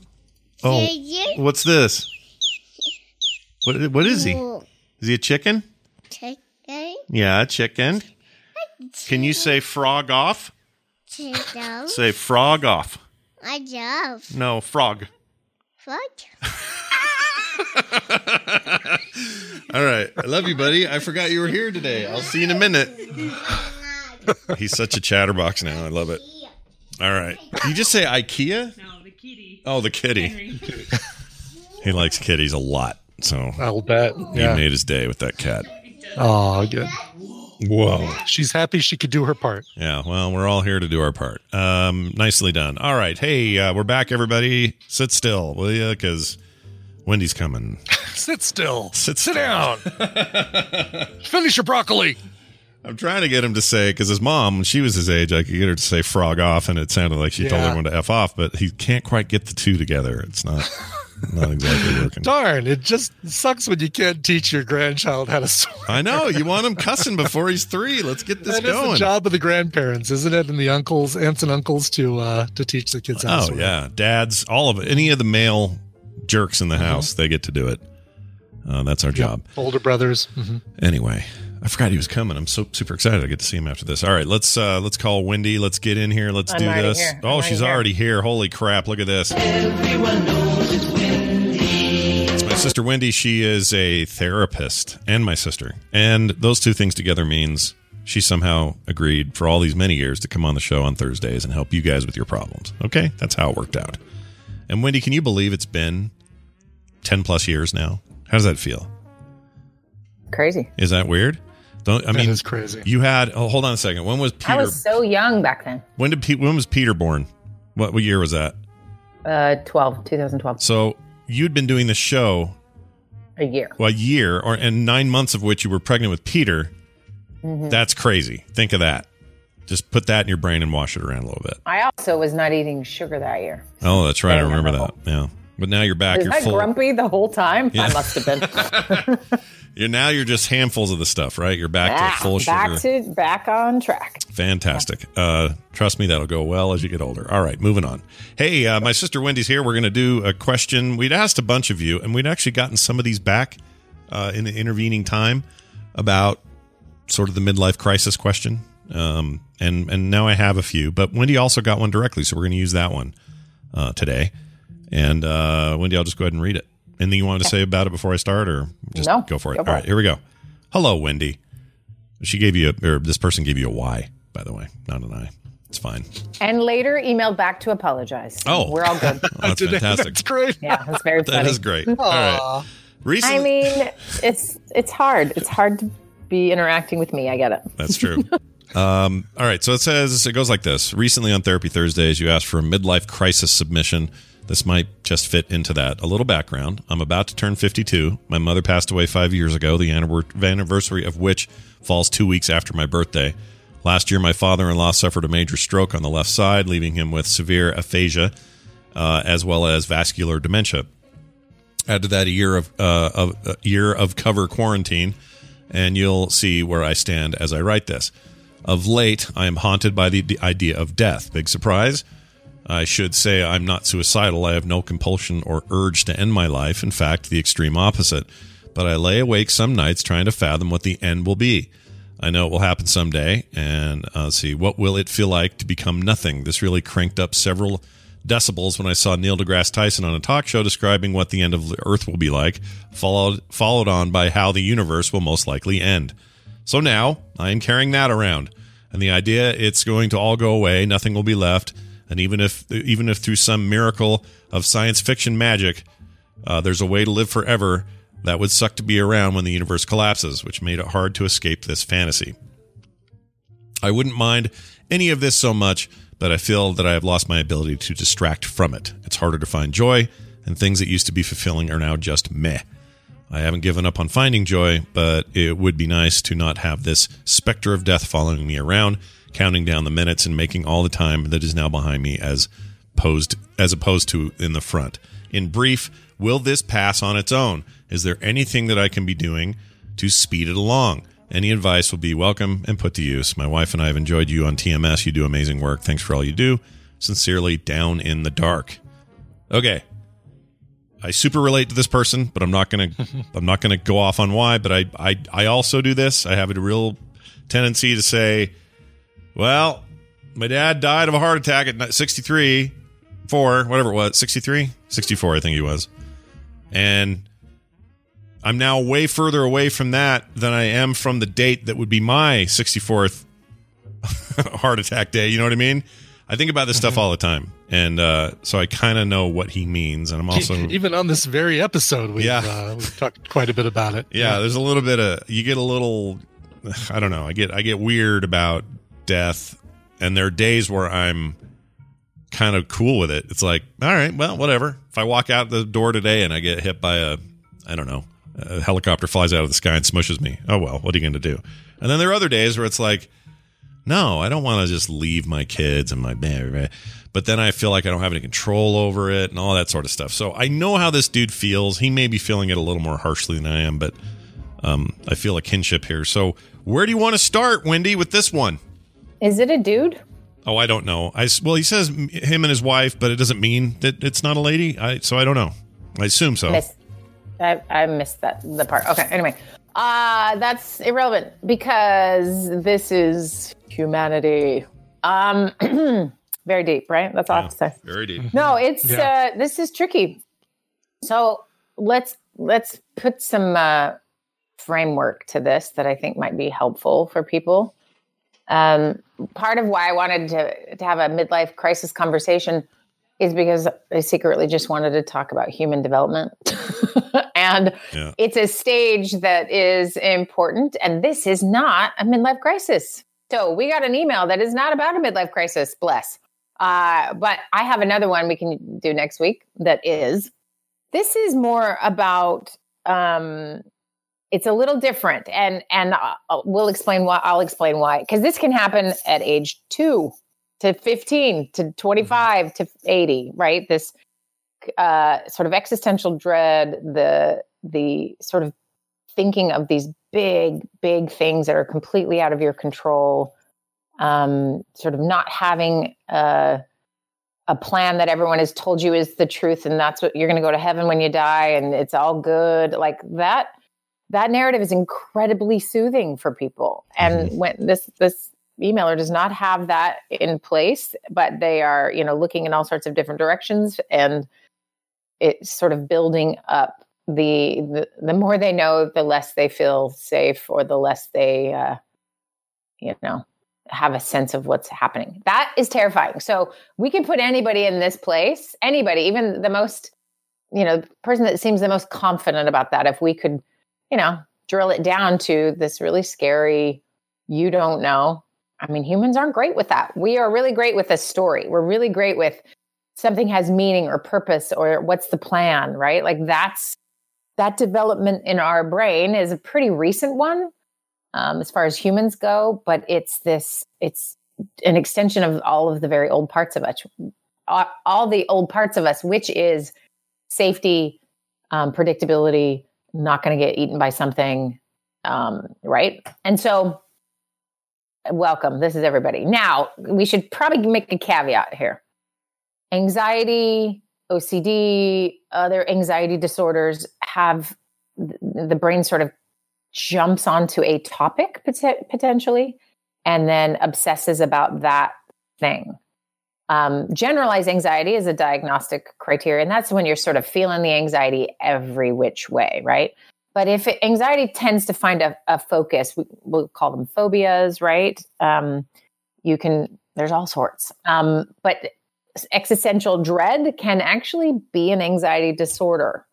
Oh, what's this? What what is he? Is he a chicken? Chicken. Yeah, a chicken. Can you say frog off? Chicken. Say frog off. I love. No, frog. Frog. <laughs> All right. I love you, buddy. I forgot you were here today. I'll see you in a minute. <laughs> He's such a chatterbox now. I love it. All right. Did you just say IKEA? No, the kitty. Oh, the kitty. he likes kitties a lot. So I'll bet. he made his day with that cat. Oh, good. Whoa. She's happy she could do her part. Yeah, well, we're all here to do our part. Um, nicely done. All right. Hey, uh, we're back, everybody. Sit still, will you? Because Wendi's coming. <laughs> Sit still. Sit, Sit down. <laughs> Finish your broccoli. I'm trying to get him to say because his mom, when she was his age, I could get her to say frog off, and it sounded like she told everyone to f off, but he can't quite get the two together. It's not <laughs> not exactly working. Darn, it just sucks when you can't teach your grandchild how to swear. I know you want him cussing before he's three. Let's get this going. That going. the job of the grandparents, isn't it? And the uncles, aunts and uncles to uh to teach the kids how to Oh swear. yeah, dads, all of it. Any of the male jerks in the Mm-hmm. house, they get to do it. Uh, that's our job. Older brothers. hmm Anyway, I forgot he was coming. I'm so super excited I get to see him after this. All right, let's uh let's call Wendi. Let's get in here. Let's I'm do this. here. I'm Oh, already she's here. already here. Holy crap! Look at this. It's my sister Wendi. She is a therapist and my sister, and those two things together means she somehow agreed for all these many years to come on the show on Thursdays and help you guys with your problems. Okay, that's how it worked out. And Wendy, can you believe it's been ten plus years now? How does that feel? Crazy. Is that weird? Don't I That mean is crazy. You had oh hold on a second. When was Peter I was so young back then. when did Pe- when was Peter born? What what year was that? Uh, 12, 2012. So you'd been doing the show A year. well, a year or and nine months of which you were pregnant with Peter. Mhm. That's crazy. Think of that. Just put that in your brain and wash it around a little bit. I also was not eating sugar that year. Oh, that's right. I remember that. Yeah. But now you're back. was you're I full. grumpy the whole time? Yeah. I must have been. <laughs> You're now you're just handfuls of the stuff, right? You're back Ah, to full back sugar. to back on track. Fantastic. Uh, trust me, that'll go well as you get older. All right, moving on. Hey, uh, my sister Wendi's here. We're going to do a question. We'd asked a bunch of you, and we'd actually gotten some of these back uh, in the intervening time about sort of the midlife crisis question. Um, and and now I have a few, but Wendi also got one directly, so we're going to use that one uh, today. And uh, Wendi, I'll just go ahead and read it. Anything you wanted to say about it before I start, or just No, go for it? go for All right, it. here we go. Hello, Wendy. She gave you a, or this person gave you a Y, by the way, not an I. It's fine. And later emailed back to apologize. Oh. We're all good. <laughs> Oh, <laughs> that's fantastic. That's great. Yeah, that's very funny. That is great. All right. Recently, I mean, it's it's hard. It's hard to be interacting with me. I get it. That's true. <laughs> um, all right. So it says, it goes like this. Recently on Therapy Thursdays, you asked for a midlife crisis submission. This might just fit into that. A little background. I'm about to turn 52. My mother passed away five years ago, the anniversary of which falls two weeks after my birthday. Last year, my father in law suffered a major stroke on the left side, leaving him with severe aphasia uh, as well as vascular dementia. Add to that a year of uh, of a year of COVID quarantine, and you'll see where I stand as I write this. Of late, I am haunted by the, the idea of death. Big surprise. I should say I'm not suicidal. I have no compulsion or urge to end my life. In fact, the extreme opposite. But I lay awake some nights trying to fathom what the end will be. I know it will happen someday, and uh, see what will it feel like to become nothing. This really cranked up several decibels when I saw Neil deGrasse Tyson on a talk show describing what the end of the Earth will be like, followed followed on by how the universe will most likely end. So now I am carrying that around, and the idea it's going to all go away, nothing will be left, and even if even if through some miracle of science fiction magic, uh, there's a way to live forever, that would suck to be around when the universe collapses, which made it hard to escape this fantasy. I wouldn't mind any of this so much, but I feel that I have lost my ability to distract from it. It's harder to find joy, and things that used to be fulfilling are now just meh. I haven't given up on finding joy, but it would be nice to not have this specter of death following me around, counting down the minutes and making all the time that is now behind me as posed as opposed to in the front. In brief, will this pass on its own? Is there anything that I can be doing to speed it along? Any advice will be welcome and put to use. My wife and I have enjoyed you on TMS. You do amazing work. Thanks for all you do. Sincerely, Down in the Dark. Okay. I super relate to this person, but I'm not gonna <laughs> I'm not gonna go off on why. But I I I also do this. I have a real tendency to say, well, my dad died of a heart attack at 63, four, whatever it was, 63, 64, I think he was, and I'm now way further away from that than I am from the date that would be my 64th <laughs> heart attack day. You know what I mean? I think about this stuff all the time, and uh, so I kind of know what he means. And I'm also even on this very episode, we've, Yeah. uh, we've talked quite a bit about it. yeah, there's a little bit of you get a little I don't know. I get I get weird about death and there are days where I'm kind of cool with it. It's like, all right, well, whatever. If I walk out the door today and I get hit by a I don't know, a helicopter flies out of the sky and smushes me. Oh well, what are you going to do? And then there are other days where it's like, no, I don't want to just leave my kids and my baby. but then I feel like I don't have any control over it and all that sort of stuff. So I know how this dude feels. He may be feeling it a little more harshly than I am, but um, I feel a kinship here. So where do you want to start, Wendi, with this one? Is it a dude? Oh, I don't know. I well, he says him and his wife, but it doesn't mean that it's not a lady. I so I don't know. I assume so. Miss, I, I missed that the part. Okay, anyway, uh, that's irrelevant because this is humanity. Um, <clears throat> very deep, right? That's all I have to say. Very deep. No, it's Yeah. uh, this is tricky. So let's let's put some uh, framework to this that I think might be helpful for people. Um, part of why I wanted to to have a midlife crisis conversation is because I secretly just wanted to talk about human development, <laughs> and Yeah. it's a stage that is important. And this is not a midlife crisis. So we got an email that is not about a midlife crisis. Bless. Uh, but I have another one we can do next week that is. This is more about. Um, it's a little different, and and uh, we'll explain why. I'll explain why because this can happen at age two to fifteen to twenty five to eighty. Right. This uh, sort of existential dread, the the sort of thinking of these big, big things that are completely out of your control, um, sort of not having a, a plan that everyone has told you is the truth, and that's what you're going to go to heaven when you die, and it's all good, like that. That narrative is incredibly soothing for people, and when this this emailer does not have that in place, but they are, you know, looking in all sorts of different directions and it's sort of building up the, the the more they know the less they feel safe or the less they uh you know have a sense of what's happening. That is terrifying. So we can put anybody in this place anybody even the most you know person that seems the most confident about that if we could you know drill it down to this really scary you don't know. I mean humans aren't great with that. We are really great with a story. We're really great with something has meaning or purpose or what's the plan right? Like that's that development in our brain is a pretty recent one um, as far as humans go but it's this it's an extension of all of the very old parts of us all, the old parts of us which is safety um, predictability not going to get eaten by something um, right? And so welcome this is everybody. Now we should probably make a caveat here. Anxiety, OCD, other anxiety disorders have the brain sort of jumps onto a topic pot- potentially and then obsesses about that thing. Um, generalized anxiety is a diagnostic criteria, and that's when you're sort of feeling the anxiety every which way, right? But if it, anxiety tends to find a, a focus, we, we'll call them phobias, right? Um, you can, there's all sorts. Um, but existential dread can actually be an anxiety disorder.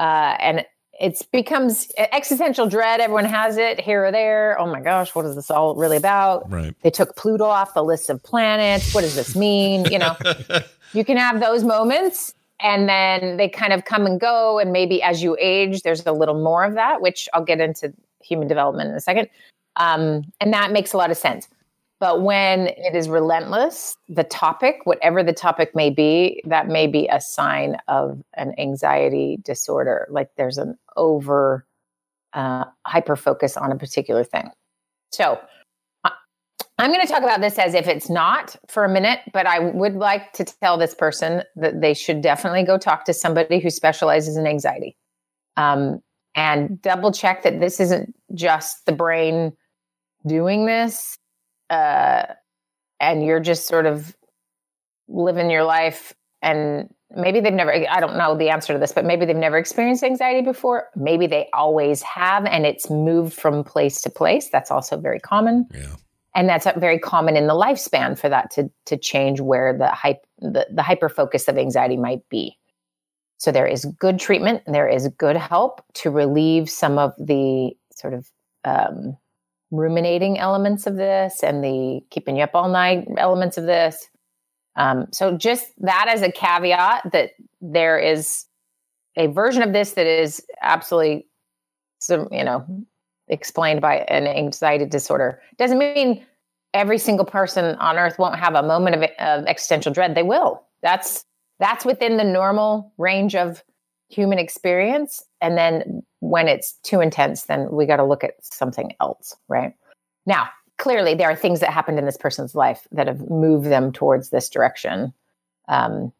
Uh, and it becomes existential dread. Everyone has it here or there. Oh my gosh, what is this all really about? Right. They took Pluto off the list of planets. What does this mean? You know, <laughs> you can have those moments and then they kind of come and go. And maybe as you age, there's a little more of that, which I'll get into human development in a second. Um, and that makes a lot of sense. But when it is relentless, the topic, whatever the topic may be, that may be a sign of an anxiety disorder. Like there's an over uh, hyper focus on a particular thing. So I'm going to talk about this as if it's not for a minute, but I would like to tell this person that they should definitely go talk to somebody who specializes in anxiety um, and double check that this isn't just the brain doing this uh, and you're just sort of living your life and maybe they've never i don't know the answer to this but maybe they've never experienced anxiety before. Maybe they always have and it's moved from place to place. That's also very common. Yeah. And that's very common in the lifespan for that to to change where the hype the, the hyper focus of anxiety might be. So there is good treatment there is good help to relieve some of the sort of um, ruminating elements of this and the keeping you up all night elements of this. Um, so just that as a caveat that there is a version of this that is absolutely some you know explained by an anxiety disorder. Doesn't mean every single person on earth won't have a moment of, of existential dread. They will. That's that's within the normal range of human experience and then when it's too intense, then we got to look at something else, right? Now, clearly, there are things that happened in this person's life that have moved them towards this direction. Um,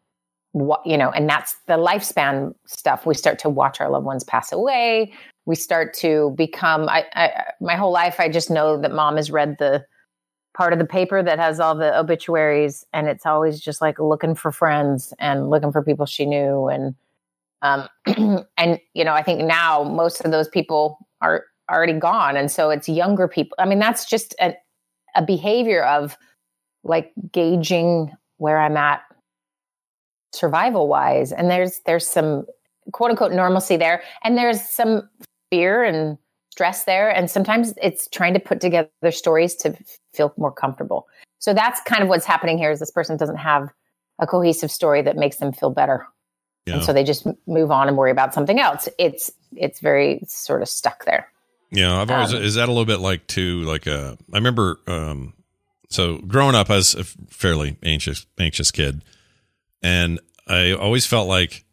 what you know, and that's the lifespan stuff. We start to watch our loved ones pass away. We start to become. I, I my whole life, I just know that mom has read the part of the paper that has all the obituaries, and it's always just like looking for friends and looking for people she knew and um, <clears throat> and you know, I think now most of those people are already gone, and so it's younger people. I mean, that's just a, a behavior of like gauging where I'm at survival wise, and there's there's some quote unquote normalcy there, and there's some fear and stress there, and sometimes it's trying to put together stories to feel more comfortable. So that's kind of what's happening here. Is this person doesn't have a cohesive story that makes them feel better Yeah. and so they just move on and worry about something else it's it's very sort of stuck there Yeah, I've always Um, is that a little bit like too like a I remember um so growing up as a fairly anxious anxious kid and I always felt like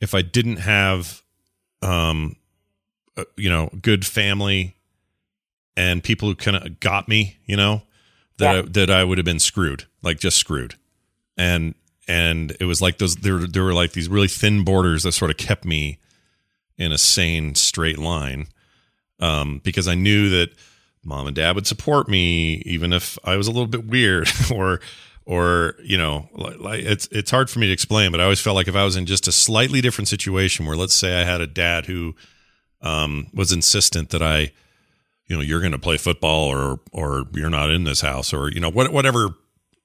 if I didn't have um uh, you know good family and people who kind of got me, you know, that I, that I would have been screwed, like just screwed. And and it was like those there there were like these really thin borders that sort of kept me in a sane straight line um, because I knew that mom and dad would support me even if I was a little bit weird <laughs> or or you know like it's it's hard for me to explain but I always felt like if I was in just a slightly different situation where let's say I had a dad who um, was insistent that I you know you're going to play football or or you're not in this house or you know what whatever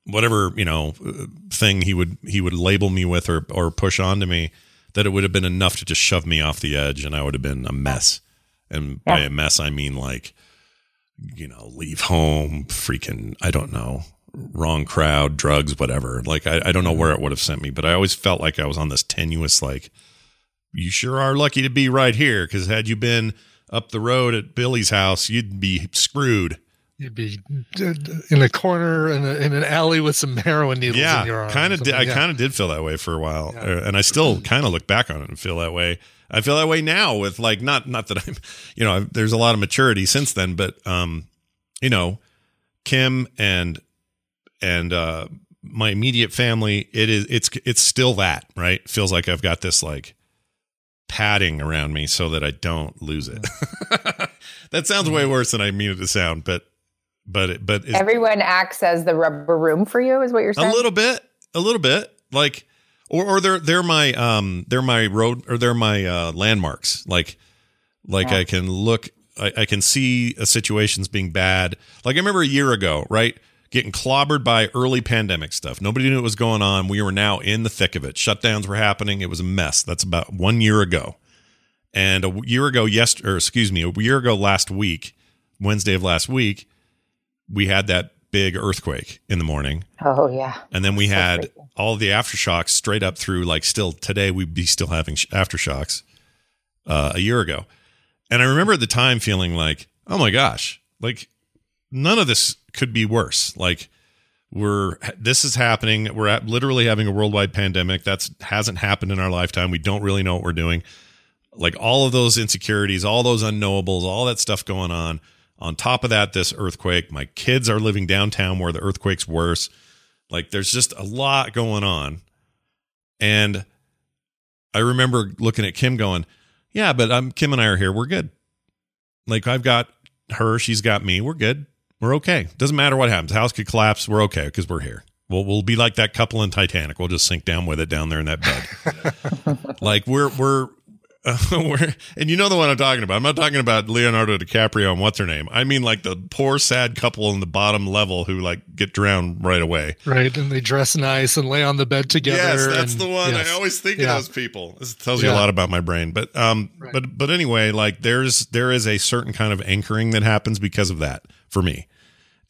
whatever you know thing he would he would label me with or or push onto me that it would have been enough to just shove me off the edge and I would have been a mess. And by a mess I mean like you know leave home freaking I don't know wrong crowd drugs whatever. Like I, I don't know where it would have sent me but I always felt like I was on this tenuous like you sure are lucky to be right here because had you been up the road at Billy's house you'd be screwed You'd be in a corner in, a, in an alley with some heroin needles yeah, in your arm. kind of. Did, I Yeah. kind of did feel that way for a while, Uh, and I still kind of look back on it and feel that way. I feel that way now with like not not that I'm, <laughs> you know, I've, there's a lot of maturity since then, but um, you know, Kim and and uh my immediate family, it is it's it's still that right. It feels like I've got this like padding around me so that I don't lose it. <laughs> that sounds way worse than I mean it to sound, but but it, but Everyone acts as the rubber room for you, is what you're saying? a little bit, a little bit, like or or they're they're my um they're my road or they're my uh, landmarks. Like like Yeah. I can look, I, I can see a situation's being bad. Like I remember a year ago, right? Getting clobbered by early pandemic stuff. Nobody knew what was going on. We were now in the thick of it. Shutdowns were happening. It was a mess. That's about one year ago. And a year ago, yes, or excuse me, a year ago last week, Wednesday of last week, we had that big earthquake in the morning. Oh, yeah. And then we had all the aftershocks straight up through, like, still today, we'd be still having aftershocks uh, a year ago. And I remember at the time feeling like, oh my gosh, like, none of this could be worse. Like, we're this is happening. We're at, literally having a worldwide pandemic that's hasn't happened in our lifetime. We don't really know what we're doing. Like all of those insecurities, all those unknowables, all that stuff going on. On top of that, this earthquake. My kids are living downtown where the earthquake's worse. Like there's just a lot going on. And I remember looking at Kim going, Yeah, but I'm Kim and I are here. We're good. Like I've got her, she's got me. We're good. We're okay. Doesn't matter what happens. House could collapse. We're okay because we're here. We'll we'll be like that couple in Titanic. We'll just sink down with it down there in that bed. <laughs> like we're we're <laughs> uh, we're and you know the one I'm talking about. I'm not talking about Leonardo DiCaprio and what's her name. I mean like the poor sad couple in the bottom level who like get drowned right away. Right, and they dress nice and lay on the bed together. Yes, that's and- the one. yes. I always think Yeah. of those people. This tells you a lot about my brain. But um but but anyway, like there's there is a certain kind of anchoring that happens because of that for me.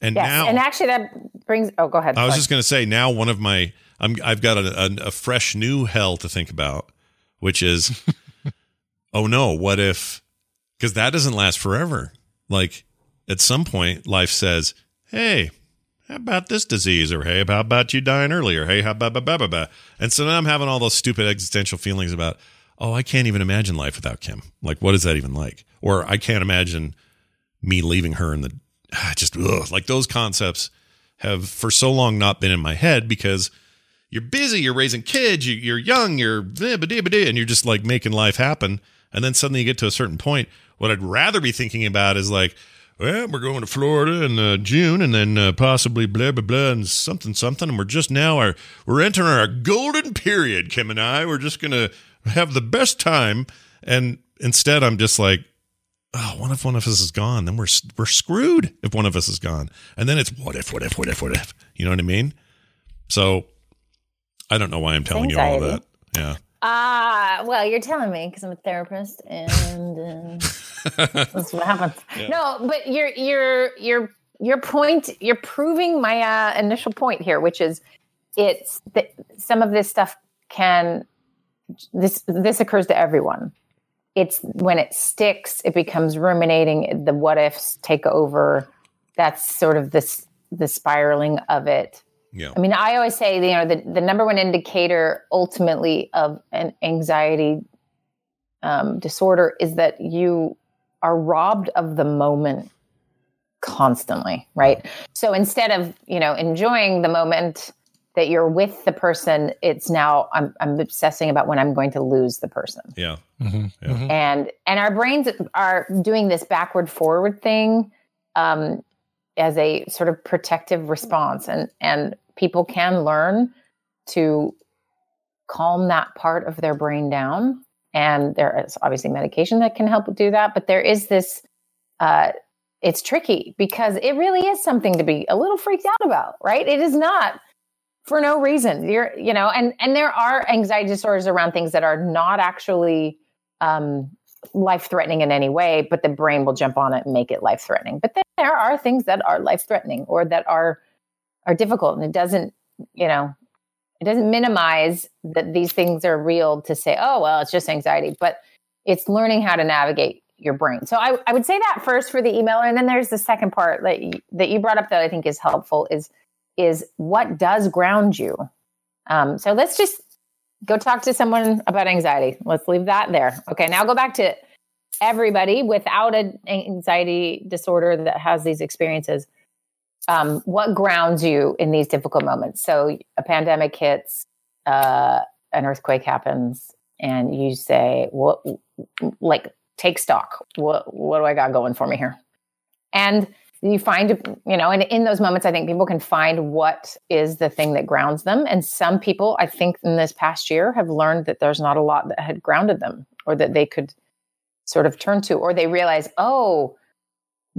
And Yes. now and actually, that brings. Oh, go ahead. I was Sorry. just going to say now one of my I'm I've got a, a, a fresh new hell to think about, which is <laughs> oh no, what if because that doesn't last forever. Like at some point, life says, "Hey, how about this disease?" Or "Hey, how about you dying earlier?" Hey, how about blah, blah, blah, blah. And so now I'm having all those stupid existential feelings about, oh, I can't even imagine life without Kim. Like, what is that even like? Or I can't imagine me leaving her in the ah, just ugh, like those concepts have for so long not been in my head because you're busy, you're raising kids, you, you're young, you're blah, blah, blah, blah, and you're just like making life happen. And then suddenly you get to a certain point. What I'd rather be thinking about is like, well, we're going to Florida in uh, June, and then uh, possibly blah blah blah and something something, and we're just now our we're entering our golden period. Kim and I, we're just gonna have the best time. And instead, I'm just like, oh, what if one of us is gone? Then we're we're screwed if one of us is gone. And then it's what if, what if, what if, what if? You know what I mean? So I don't know why I'm telling you all of that. Yeah. Ah, well, you're telling me because I'm a therapist, and uh, <laughs> that's what happens. Yeah. No, but your your your your point, you're proving my uh, initial point here, which is it's that some of this stuff can this this occurs to everyone. It's when it sticks, it becomes ruminating. The what ifs take over. That's sort of this the spiraling of it. Yeah. I mean, I always say, you know, the, the number one indicator ultimately of an anxiety um, disorder is that you are robbed of the moment constantly, right? So instead of, you know, enjoying the moment that you're with the person, it's now I'm, I'm obsessing about when I'm going to lose the person Yeah. Mm-hmm. and and our brains are doing this backward forward thing um, as a sort of protective response. And and people can learn to calm that part of their brain down. And there is obviously medication that can help do that but there is this uh, it's tricky because it really is something to be a little freaked out about right? It is not for no reason. You're you know and and there are anxiety disorders around things that are not actually um, life threatening in any way, but the brain will jump on it and make it life threatening. But then there are things that are life threatening or that are are difficult, and it doesn't, you know, it doesn't minimize that these things are real to say, oh well, it's just anxiety, but it's learning how to navigate your brain. So I, I would say that first for the emailer, and then there's the second part that you, that you brought up that I think is helpful is is what does ground you. Um, so let's just go talk to someone about anxiety. Let's leave that there. Okay, now go back to everybody without an anxiety disorder that has these experiences. Um, what grounds you in these difficult moments? So a pandemic hits, uh, an earthquake happens, and you say, "What?" Like, take stock. What What do I got going for me here? And you find you know and in those moments i think people can find what is the thing that grounds them. And some people i think in this past year have learned that there's not a lot that had grounded them or that they could sort of turn to or they realize oh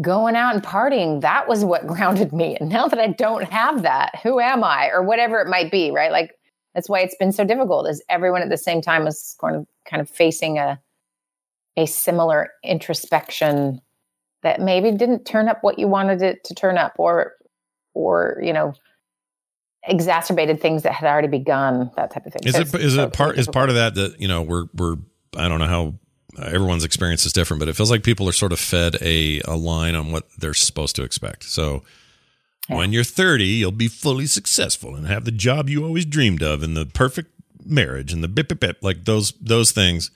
going out and partying that was what <laughs> grounded me. And now that i don't have that who am i? Or whatever it might be right? Like that's why it's been so difficult is everyone at the same time is kind of kind of facing a a similar introspection that maybe didn't turn up what you wanted it to turn up or or you know exacerbated things that had already begun that type of thing Is So it is so it part is part of that that you know we're we're I don't know how uh, everyone's experience is different, but it feels like people are sort of fed a a line on what they're supposed to expect. So when you're 30, you'll be fully successful and have the job you always dreamed of and the perfect marriage and the bip bip bip like those those things.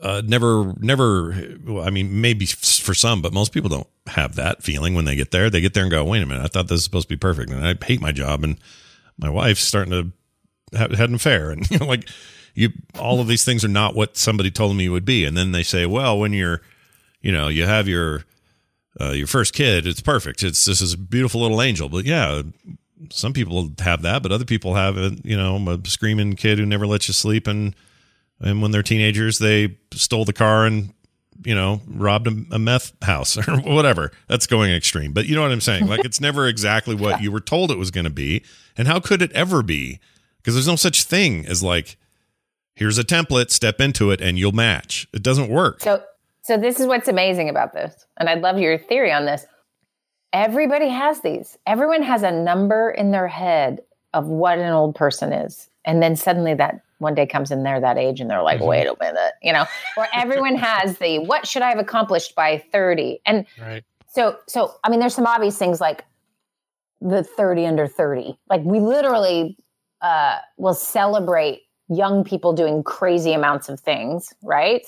Uh, never, never. I mean, maybe for some, but most people don't have that feeling when they get there. They get there and go, "Wait a minute, I thought this was supposed to be perfect, and I hate my job, and my wife's starting to have had an affair, <laughs> and you know, like you, all of these things are not what somebody told me would be." And then they say, "Well, when you're, you know, you have your uh, your first kid, it's perfect. It's this is a beautiful little angel." But yeah, some people have that, but other people have, a, you know, a screaming kid who never lets you sleep, and and when they're teenagers, they stole the car and you know robbed a, a meth house <laughs> or whatever. That's going extreme, but you know what I'm saying. Like it's never exactly what you were told it was going to be, and how could it ever be? Because there's no such thing as like, here's a template, step into it, and you'll match. It doesn't work. So, so this is what's amazing about this, and I'd love your theory on this. Everybody has these. Everyone has a number in their head of what an old person is, and then suddenly that one day comes in there that age, and they're like, Mm-hmm. "Wait a minute," you know. Or everyone has the "What should I have accomplished by 30? And Right. so, so I mean, there's some obvious things like the 30 under 30. Like we literally uh, will celebrate young people doing crazy amounts of things, right?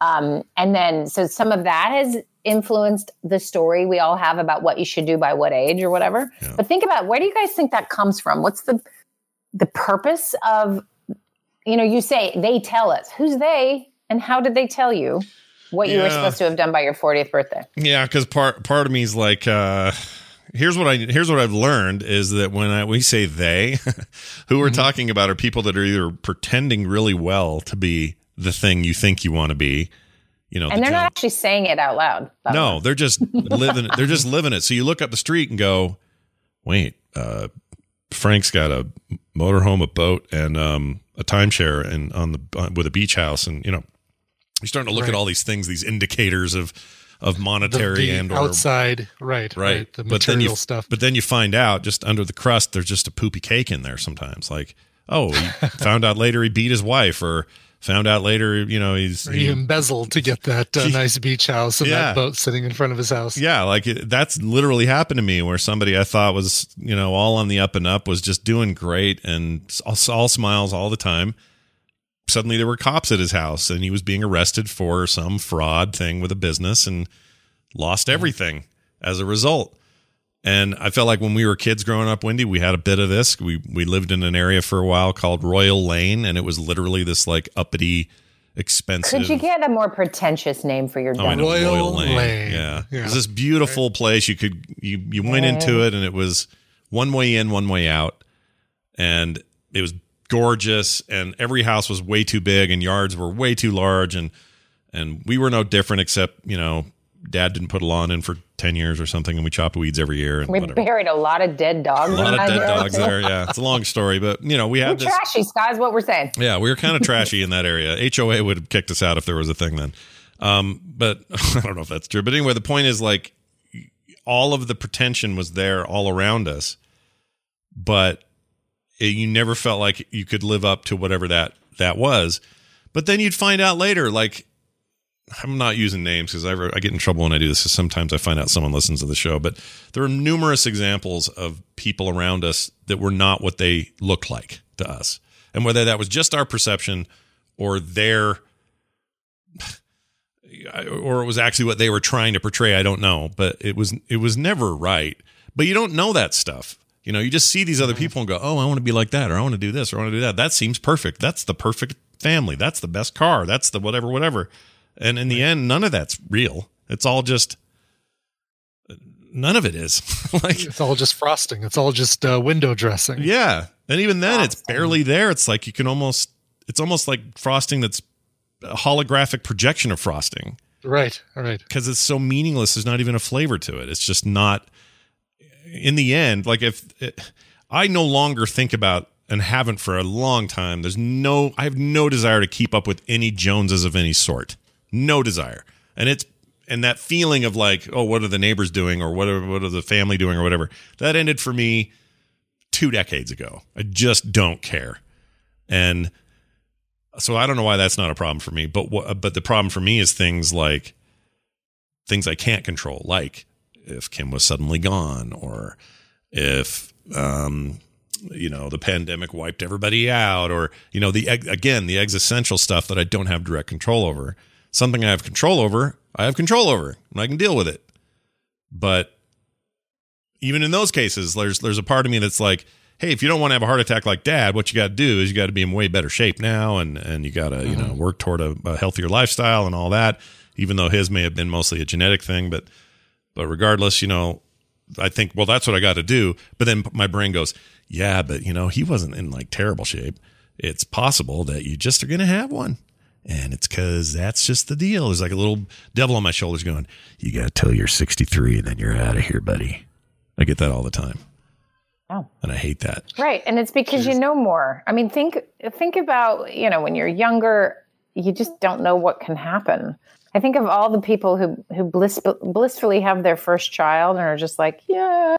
Um, and then, so some of that has influenced the story we all have about what you should do by what age or whatever. But think about where do you guys think that comes from? What's the the purpose of? You know, you say they tell us. Who's they, and how did they tell you what you were supposed to have done by your 40th birthday? Yeah, because part part of me is like, uh, here's what I here's what I've learned is that when I, we say they, <laughs> who we're talking about are people that are either pretending really well to be the thing you think you want to be, you know, and the they're John- not actually saying it out loud. no, they're just <laughs> living. They're just living it. So you look up the street and go, "Wait, uh, Frank's got a motorhome, a boat, and um, a timeshare, and on the uh, with a beach house, and you know, you're starting to look at all these things, these indicators of of monetary the and or outside, right, right, The but then you material stuff. but then you find out just under the crust, there's just a poopy cake in there sometimes. Like, oh, he <laughs> found out later he beat his wife, or found out later, you know, he's Or he embezzled to get that uh, <laughs> nice beach house and Yeah. that boat sitting in front of his house. Yeah, like it, that's literally happened to me where somebody I thought was, you know, all on the up and up was just doing great and all, all smiles all the time. Suddenly there were cops at his house and he was being arrested for some fraud thing with a business and lost everything as a result. And I felt like when we were kids growing up, Wendi, we had a bit of this. We we lived in an area for a while called Royal Lane, and it was literally this like uppity, expensive. Could you get a more pretentious name for your Oh, I dump? know, Royal, Royal Lane. Lane. Yeah. Yeah. it was this beautiful place. You could you you went into it, and it was one way in, one way out, and it was gorgeous. And every house was way too big, and yards were way too large, and and we were no different, except you know, Dad didn't put a lawn in for ten years or something, and we chopped weeds every year, and We whatever. buried a lot of dead dogs. A lot of dead dogs there. Yeah, it's a long story, but you know, we We're had this. trashy, is what we're saying. Yeah, we were kind of <laughs> trashy in that area. HOA would have kicked us out if there was a thing then. Um, but <laughs> I don't know if that's true. But anyway, the point is like all of the pretension was there all around us, but it, you never felt like you could live up to whatever that that was. But then you'd find out later, like I'm not using names because I, I get in trouble when I do this. Because sometimes I find out someone listens to the show, but there are numerous examples of people around us that were not what they looked like to us, and whether that was just our perception or their, <sighs> or it was actually what they were trying to portray. I don't know, but it was it was never right. But you don't know that stuff. You know, you just see these other people and go, "Oh, I want to be like that," or "I want to do this," or "I want to do that." That seems perfect. That's the perfect family. That's the best car. That's the whatever, whatever. And in the end, none of that's real. It's all just none of it is. <laughs> like it's all just frosting. It's all just uh, window dressing. Yeah, and even then, it's barely there. It's like you can almost. It's almost like frosting that's a holographic projection of frosting. Right. Right. Because it's so meaningless. There's not even a flavor to it. It's just not. In the end, like if it, I no longer think about and haven't for a long time. There's no. I have no desire to keep up with any Joneses of any sort. No desire, and it's and that feeling of like, oh, what are the neighbors doing, or what are what are the family doing, or whatever. That ended for me two decades ago. I just don't care, and so I don't know why that's not a problem for me. But what, but the problem for me is things like things I can't control, like if Kim was suddenly gone, or if um, you know the pandemic wiped everybody out, or you know the again the existential stuff that I don't have direct control over. Something I have control over, I have control over, and I can deal with it. But even in those cases, there's there's a part of me that's like, hey, if you don't want to have a heart attack like dad, what you got to do is you got to be in way better shape now, and and you got to you know mm-hmm. work toward a, a healthier lifestyle and all that. Even though his may have been mostly a genetic thing, but but regardless, you know, I think well that's what I got to do. But then my brain goes, yeah, but you know he wasn't in like terrible shape. It's possible that you just are going to have one. And it's because that's just the deal. There's like a little devil on my shoulders going, You got to tell you're 63 and then you're out of here, buddy. I get that all the time. Oh. And I hate that. Right. And it's because you know more. I mean, think think about, you know, when you're younger, you just don't know what can happen. I think of all the people who who bliss, blissfully have their first child and are just like, yeah.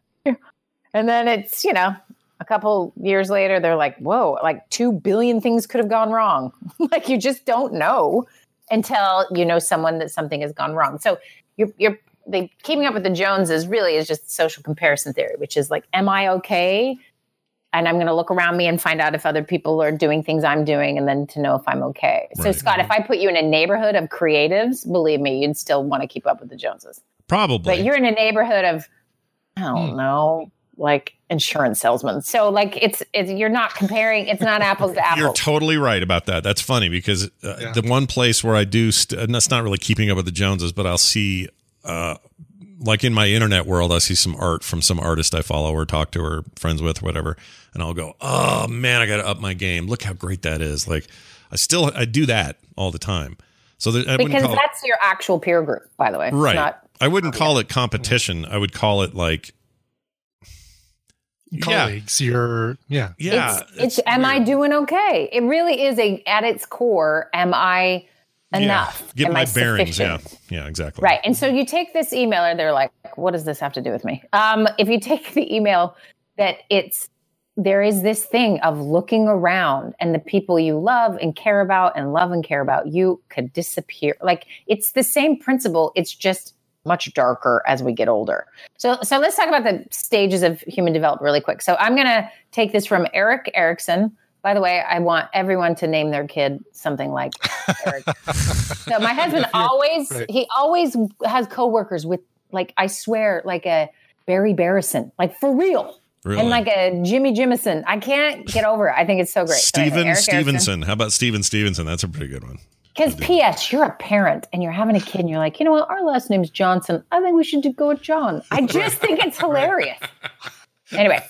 And then it's, you know, a couple years later they're like, "Whoa, like 2 billion things could have gone wrong." <laughs> like you just don't know until you know someone that something has gone wrong. So you're you're they keeping up with the Joneses really is just social comparison theory, which is like, am I okay? And I'm going to look around me and find out if other people are doing things I'm doing, and then to know if I'm okay. So, Scott, if I put you in a neighborhood of creatives, believe me, you'd still want to keep up with the Joneses. Probably. But you're in a neighborhood of, I don't Hmm. know, like insurance salesmen. So, like, it's it's you're not comparing. It's not apples to <laughs> apples. You're totally right about that. That's funny because uh, the one place where I do, st- and that's not really keeping up with the Joneses, but I'll see, uh, like in my internet world, I see some art from some artist I follow or talk to or friends with, or whatever, and I'll go, oh man, I got to up my game. Look how great that is. Like, I still I do that all the time. So that, I because call it- that's your actual peer group, by the way. Right. not- I wouldn't call it competition. I would call it like Colleagues, you're yeah. Yeah. it's, am I doing okay? It really is a at its core. Am I enough? Yeah. Get am my I bearings. sufficient? Yeah. Yeah. Exactly. Right. And so you take this email and they're like, what does this have to do with me? Um, if you take <laughs> the email that it's there is this thing of looking around and the people you love and care about and love and care about you could disappear. Like it's the same principle. It's just much darker as we get older. So so let's talk about the stages of human development really quick. So I'm gonna take this from Erik Erikson. By the way, I want everyone to name their kid something like Eric. <laughs> so my husband always Right. he always has coworkers with like I swear like a Barry Barrison, like for real. Really? And like a Jimmy Jimison. I can't get over it. I think it's so great. Steven Stevenson. How about Steven Stevenson? That's a pretty good one. Because P.S., you're a parent and you're having a kid and you're like, you know what? Our last name's Johnson. I think we should do- go with John. I just think it's hilarious. Anyway,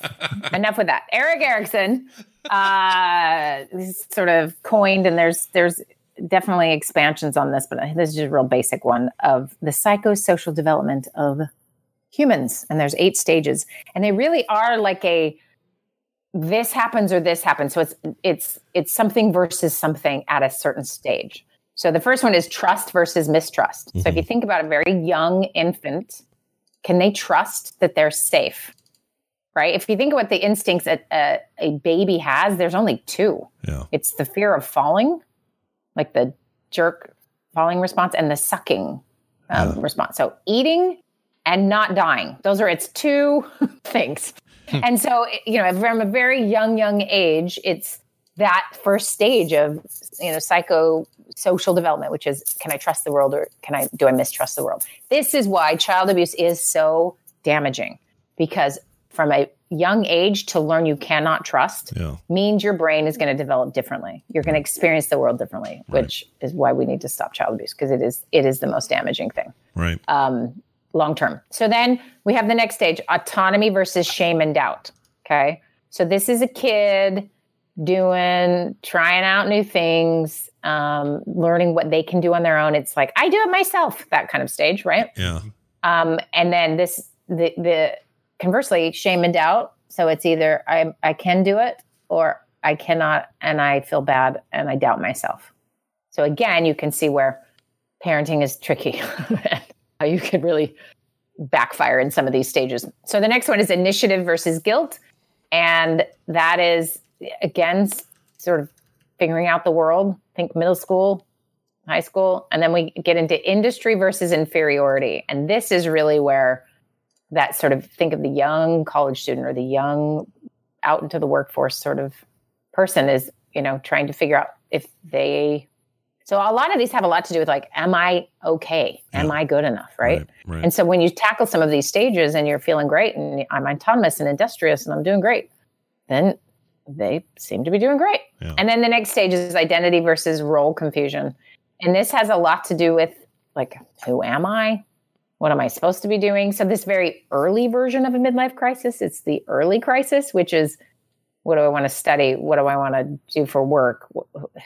enough with that. Erik Erikson uh, is sort of coined, and there's there's definitely expansions on this, but this is just a real basic one of the psychosocial development of humans. And there's eight stages, and they really are like a this happens or this happens. So it's it's it's something versus something at a certain stage. So the first one is trust versus mistrust. So if mm-hmm. you think about a very young infant, can they trust that they're safe? Right? If you think about the instincts that a, a baby has, there's only two. Yeah. It's the fear of falling, like the jerk falling response, and the sucking um, response. So eating and not dying. Those are its two <laughs> things. Hmm. and so, you know, from a very young, young age, it's that first stage of, you know, psycho social development, which is can I trust the world or can I do I mistrust the world? This is why child abuse is so damaging because from a young age to learn you cannot trust Yeah. means your brain is going to develop differently. You're going to experience the world differently, which is why we need to stop child abuse because it is it is the most damaging thing Right. um, long term. So then we have the next stage autonomy versus shame and doubt. Okay. So this is a kid doing, trying out new things, um, learning what they can do on their own. It's like, I do it myself, that kind of stage, right? Yeah. Um, and then this, the, the conversely, shame and doubt. So it's either I, I can do it or I cannot, and I feel bad and I doubt myself. So again, you can see where parenting is tricky. <laughs> How you could really backfire in some of these stages. So the next one is initiative versus guilt. And that is, again, sort of figuring out the world. Think middle school, high school. And then we get into industry versus inferiority. And this is really where that sort of think of the young college student or the young out into the workforce sort of person is, you know, trying to figure out if they so a lot of these have a lot to do with like, am I okay? Am I good enough? Right? right. And so when you tackle some of these stages and you're feeling great and I'm autonomous and industrious and I'm doing great, then they seem to be doing great. And then the next stage is identity versus role confusion. And this has a lot to do with like, who am I? What am I supposed to be doing? So this very early version of a midlife crisis, it's the early crisis, which is what do I want to study? What do I want to do for work?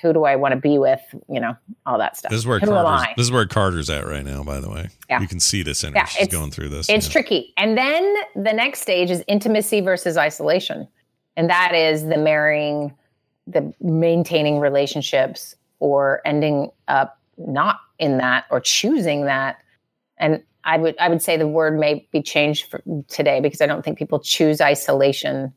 Who do I want to be with? You know, all that stuff. This is where Who Carter's. This is where Carter's at right now. By the way, Yeah. you can see this energy. Yeah, She's going through this. It's Yeah. tricky. And then the next stage is intimacy versus isolation. And that is the marrying, the maintaining relationships or ending up not in that or choosing that. And I would I would say the word may be changed today because I don't think people choose isolation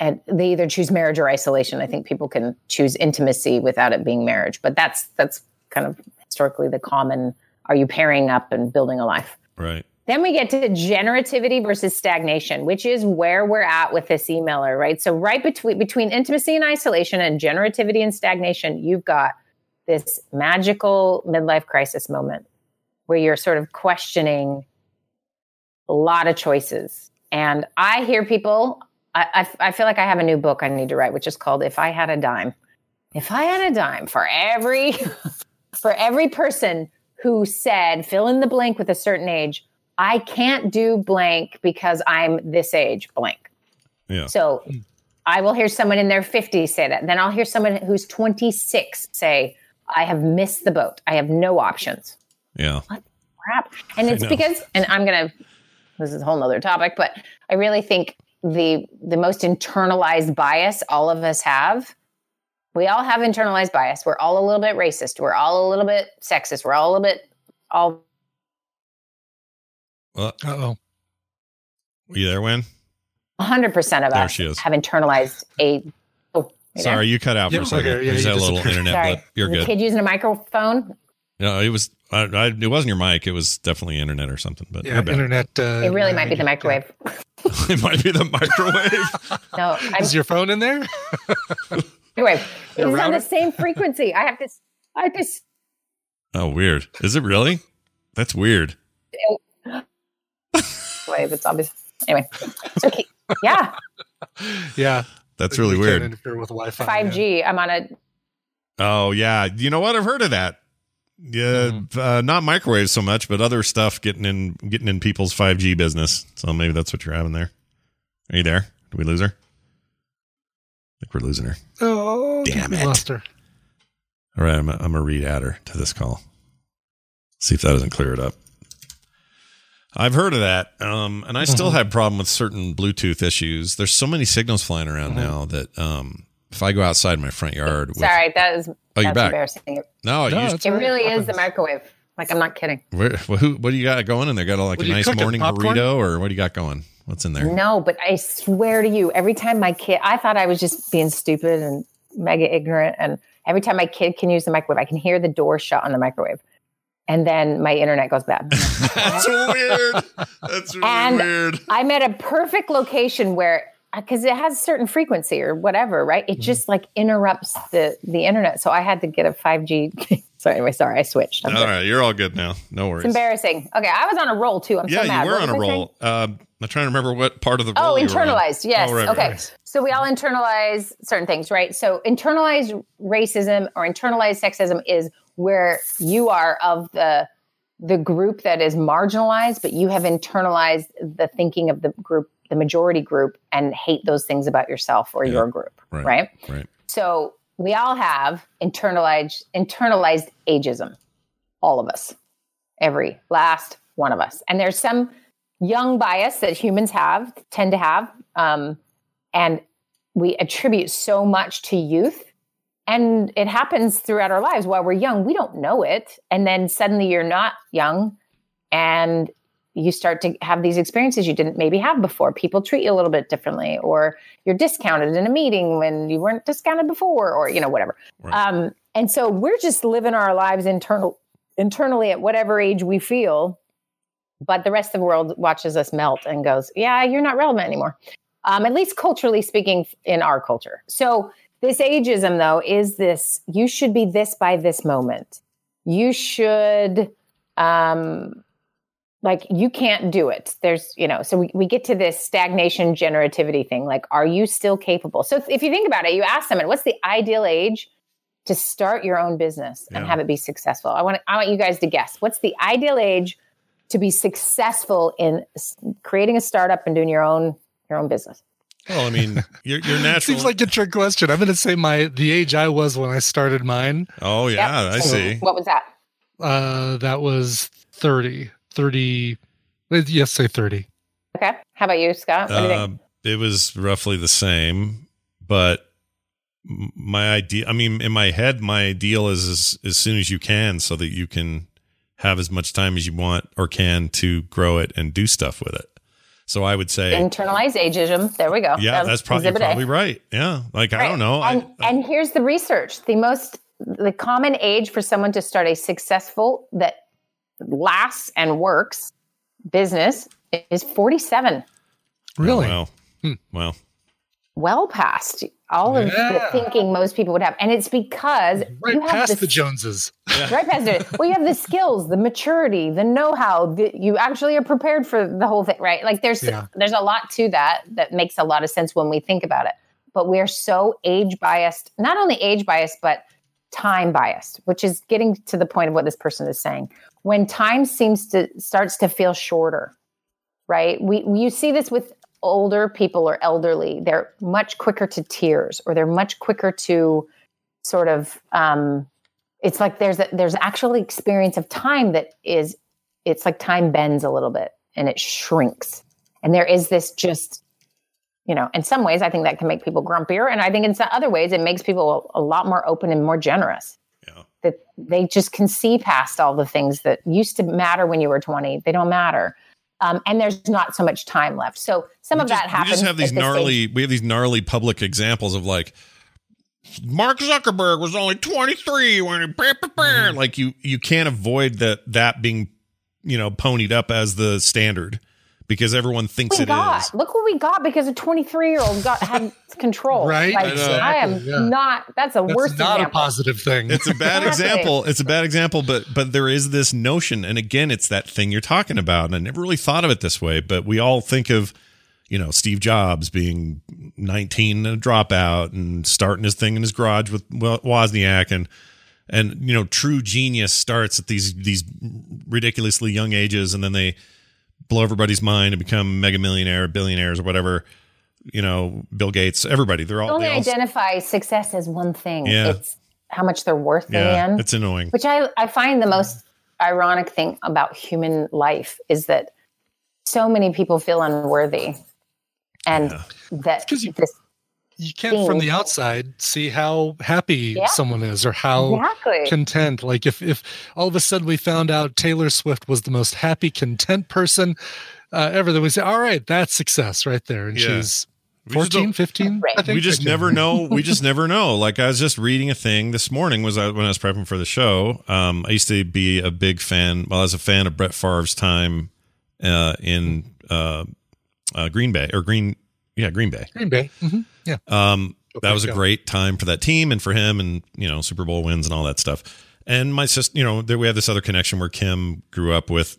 and they either choose marriage or isolation. I think people can choose intimacy without it being marriage, but that's that's kind of historically the common. Are you pairing up and building a life? Right. Then we get to generativity versus stagnation, which is where we're at with this emailer, right? So right between between intimacy and isolation and generativity and stagnation, you've got this magical midlife crisis moment where you're sort of questioning a lot of choices. And I hear people, I, I, I feel like I have a new book I need to write, which is called If I Had a Dime. If I had a dime for every <laughs> for every person who said fill in the blank with a certain age, I can't do blank because I'm this age blank. Yeah. So I will hear someone in their 50s say that. Then I'll hear someone who's 26 say, I have missed the boat. I have no options. Yeah. What Crap. And it's because, and I'm going to, this is a whole nother topic, but I really think the the most internalized bias all of us have we all have internalized bias we're all a little bit racist we're all a little bit sexist we're all a little bit all Well, oh. Were you there, Win? 100% of There us she is. have internalized a oh, you there? Sorry, you cut out for Yeah, a second. okay, yeah, There's you that little internet Sorry. blip. You're the good. kid using a microphone No, it was. I, I, it wasn't your mic. It was definitely internet or something. But Yeah, internet. Uh, it really might be the microwave <laughs> it might be the microwave. <laughs> no I'm, Is your phone in there? <laughs> anyway it's Your on the same frequency i have to i have to oh, weird. Is it really? That's weird. Wave it's obvious anyway so okay yeah <laughs> yeah. That's really can't weird. interfere with Wi-Fi. yeah. 5g i'm on a Oh yeah, you know what? I've heard of that. Yeah, Mm-hmm. uh, not microwaves so much, but other stuff getting in getting in people's five G business. So maybe that's what you're having there. Are you there? Did we lose her? I think we're losing her. Oh, Damn we it. Lost her. All right, I'm, I'm gonna re-add her to this call. See if that doesn't clear it up. I've heard of that, um, and I still Mhm. have problem with certain Bluetooth issues. There's so many signals flying around Mm-hmm. now that um, if I go outside my front yard, with, sorry that is Oh, you're that's back. embarrassing no, No, you, it all right. really is the microwave like i'm not kidding Where, well, who, what do you got going in there? Got a, like What a nice morning popcorn? burrito, or what do you got going? What's in there? No, but I swear to you, every time my kid, I thought I was just being stupid and mega ignorant. And every time my kid can use the microwave, I can hear the door shut on the microwave. And then my internet goes bad. <laughs> That's weird. That's really And- weird. I'm at a perfect location where, because it has a certain frequency or whatever, right? It just like interrupts the the internet. So I had to get a 5G. <laughs> so anyway, sorry, I switched. I'm All sorry. right, you're all good now. No worries. It's embarrassing. Okay, I was on a roll too. I'm yeah, so mad. you were What on a was I saying? roll. Uh, I'm trying to remember what part of the Oh, roll you were on. internalized. Yes. Oh, right, okay. right. So we all internalize certain things, right? So internalized racism or internalized sexism is where you are of the the group that is marginalized, but you have internalized the thinking of the group, the majority group, and hate those things about yourself or your group, Right. right? Right. So we all have internalized internalized ageism, all of us, every last one of us. And there's some young bias that humans have, tend to have, um, and we attribute so much to youth. And it happens throughout our lives while we're young. We don't know it. And then suddenly you're not young and you start to have these experiences you didn't maybe have before. People treat you a little bit differently, or you're discounted in a meeting when you weren't discounted before, or you know, whatever. Um, and so we're just living our lives internal internally at whatever age we feel, but the rest of the world watches us melt and goes, "Yeah, you're not relevant anymore." Um, at least culturally speaking, in our culture. So this ageism, though, is this: you should be this by this moment. You should. Um, like you can't do it there's you know so we, we get to this stagnation generativity thing like are you still capable so if, if you think about it you ask someone what's the ideal age to start your own business and Yeah. have it be successful i want i want you guys to guess what's the ideal age to be successful in creating a startup and doing your own your own business Well, I mean, <laughs> you're natural. Seems like a trick question. I'm going to say my the age I was when I started mine. oh yeah, I see. what was that Uh, that was 30. 30. uh, Yes, say 30. okay how about you scott what do you think Um, it was roughly the same, but my idea. I mean, in my head, my ideal is as, as soon as you can, so that you can have as much time as you want or can to grow it and do stuff with it. So I would say, internalized ageism there we go yeah, Um, that's probably exhibit A. probably right. Yeah, like I don't know. And, I, and here's the research: the most, the common age for someone to start a successful that lasts and works business is 47. Really? Wow. Wow. Well past all of the thinking most people would have, and it's because Right you have past this- the Joneses. <laughs> right past it. <laughs> Well, you have the skills, the maturity, the know-how. The, you actually are prepared for the whole thing, right? Like there's Yeah. there's a lot to that that makes a lot of sense when we think about it. But we're so age biased, not only age biased, but time biased, which is getting to the point of what this person is saying. When time seems to starts to feel shorter, right? We you see this with older people or elderly. They're much quicker to tears, or they're much quicker to sort of. Um, it's like there's a, there's actually experience of time that is. It's like time bends a little bit and it shrinks, and there is this just. You know, in some ways, I think that can make people grumpier, and I think in some other ways, it makes people a, a lot more open and more generous. That they just can see past all the things that used to matter when you were 20. They don't matter. Um, and there's not so much time left. So some of that we happens. just have these gnarly we have these gnarly public examples of like Mark Zuckerberg was only 23 when he brr. Mm-hmm. like you you can't avoid that that being you know ponied up as the standard because everyone thinks we it got. is. Look what we got because a 23 year old got had <laughs> control. Right? Like, I know. I am yeah. not. That's a That's worst not example. a positive thing. It's a bad example. It's a bad example, but but there is this notion, and again, it's that thing you're talking about. And I never really thought of it this way, but we all think of, you know, Steve Jobs being 19 and a dropout and starting his thing in his garage with Wozniak, and and you know, true genius starts at these these ridiculously young ages, and then they blow everybody's mind and become mega millionaire, billionaires, or whatever. You know, Bill Gates, everybody. They're all, only they all identify success as one thing. Yeah. It's how much they're worth yeah, it's annoying. Which I, I find the most ironic thing about human life is that so many people feel unworthy. And that because this, you can't from the outside see how happy Yeah. someone is or how Exactly. content like if if all of a sudden we found out taylor swift was the most happy content person uh, ever then we say all right that's success right there and Yeah. she's We just 14 don't- 15 I think we just 15. never know. We just <laughs> never know. Like I was just reading a thing this morning. Was I, when I was prepping for the show. Um, I used to be a big fan. Well, I was a fan of Brett Favre's time uh, in uh, uh, Green Bay or Green, yeah, Green Bay. green bay Mhm. yeah Um, that was a great time for that team and for him, and you know Super Bowl wins and all that stuff. And my sister, you know, there we have this other connection where Kim grew up with.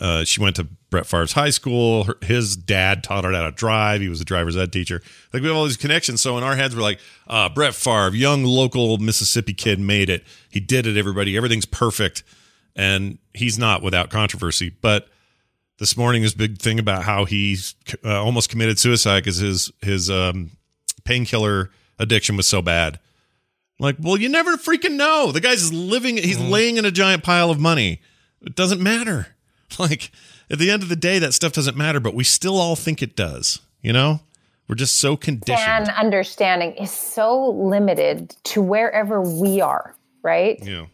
Uh, she went to Brett Favre's high school. Her, his dad taught her how to drive. He was a driver's ed teacher. Like we have all these connections. So in our heads, we're like, uh, Brett Favre, young local Mississippi kid, made it. He did it. Everybody, everything's perfect. and he's not without controversy. But this morning, this big thing about how he uh, almost committed suicide because his his um, painkiller addiction was so bad. Like, well, you never freaking know. The guy's living, he's laying in a giant pile of money. It doesn't matter. <laughs> Like, at the end of the day, that stuff doesn't matter, but we still all think it does. You know, we're just so conditioned. And understanding is so limited to wherever we are, right? Yeah.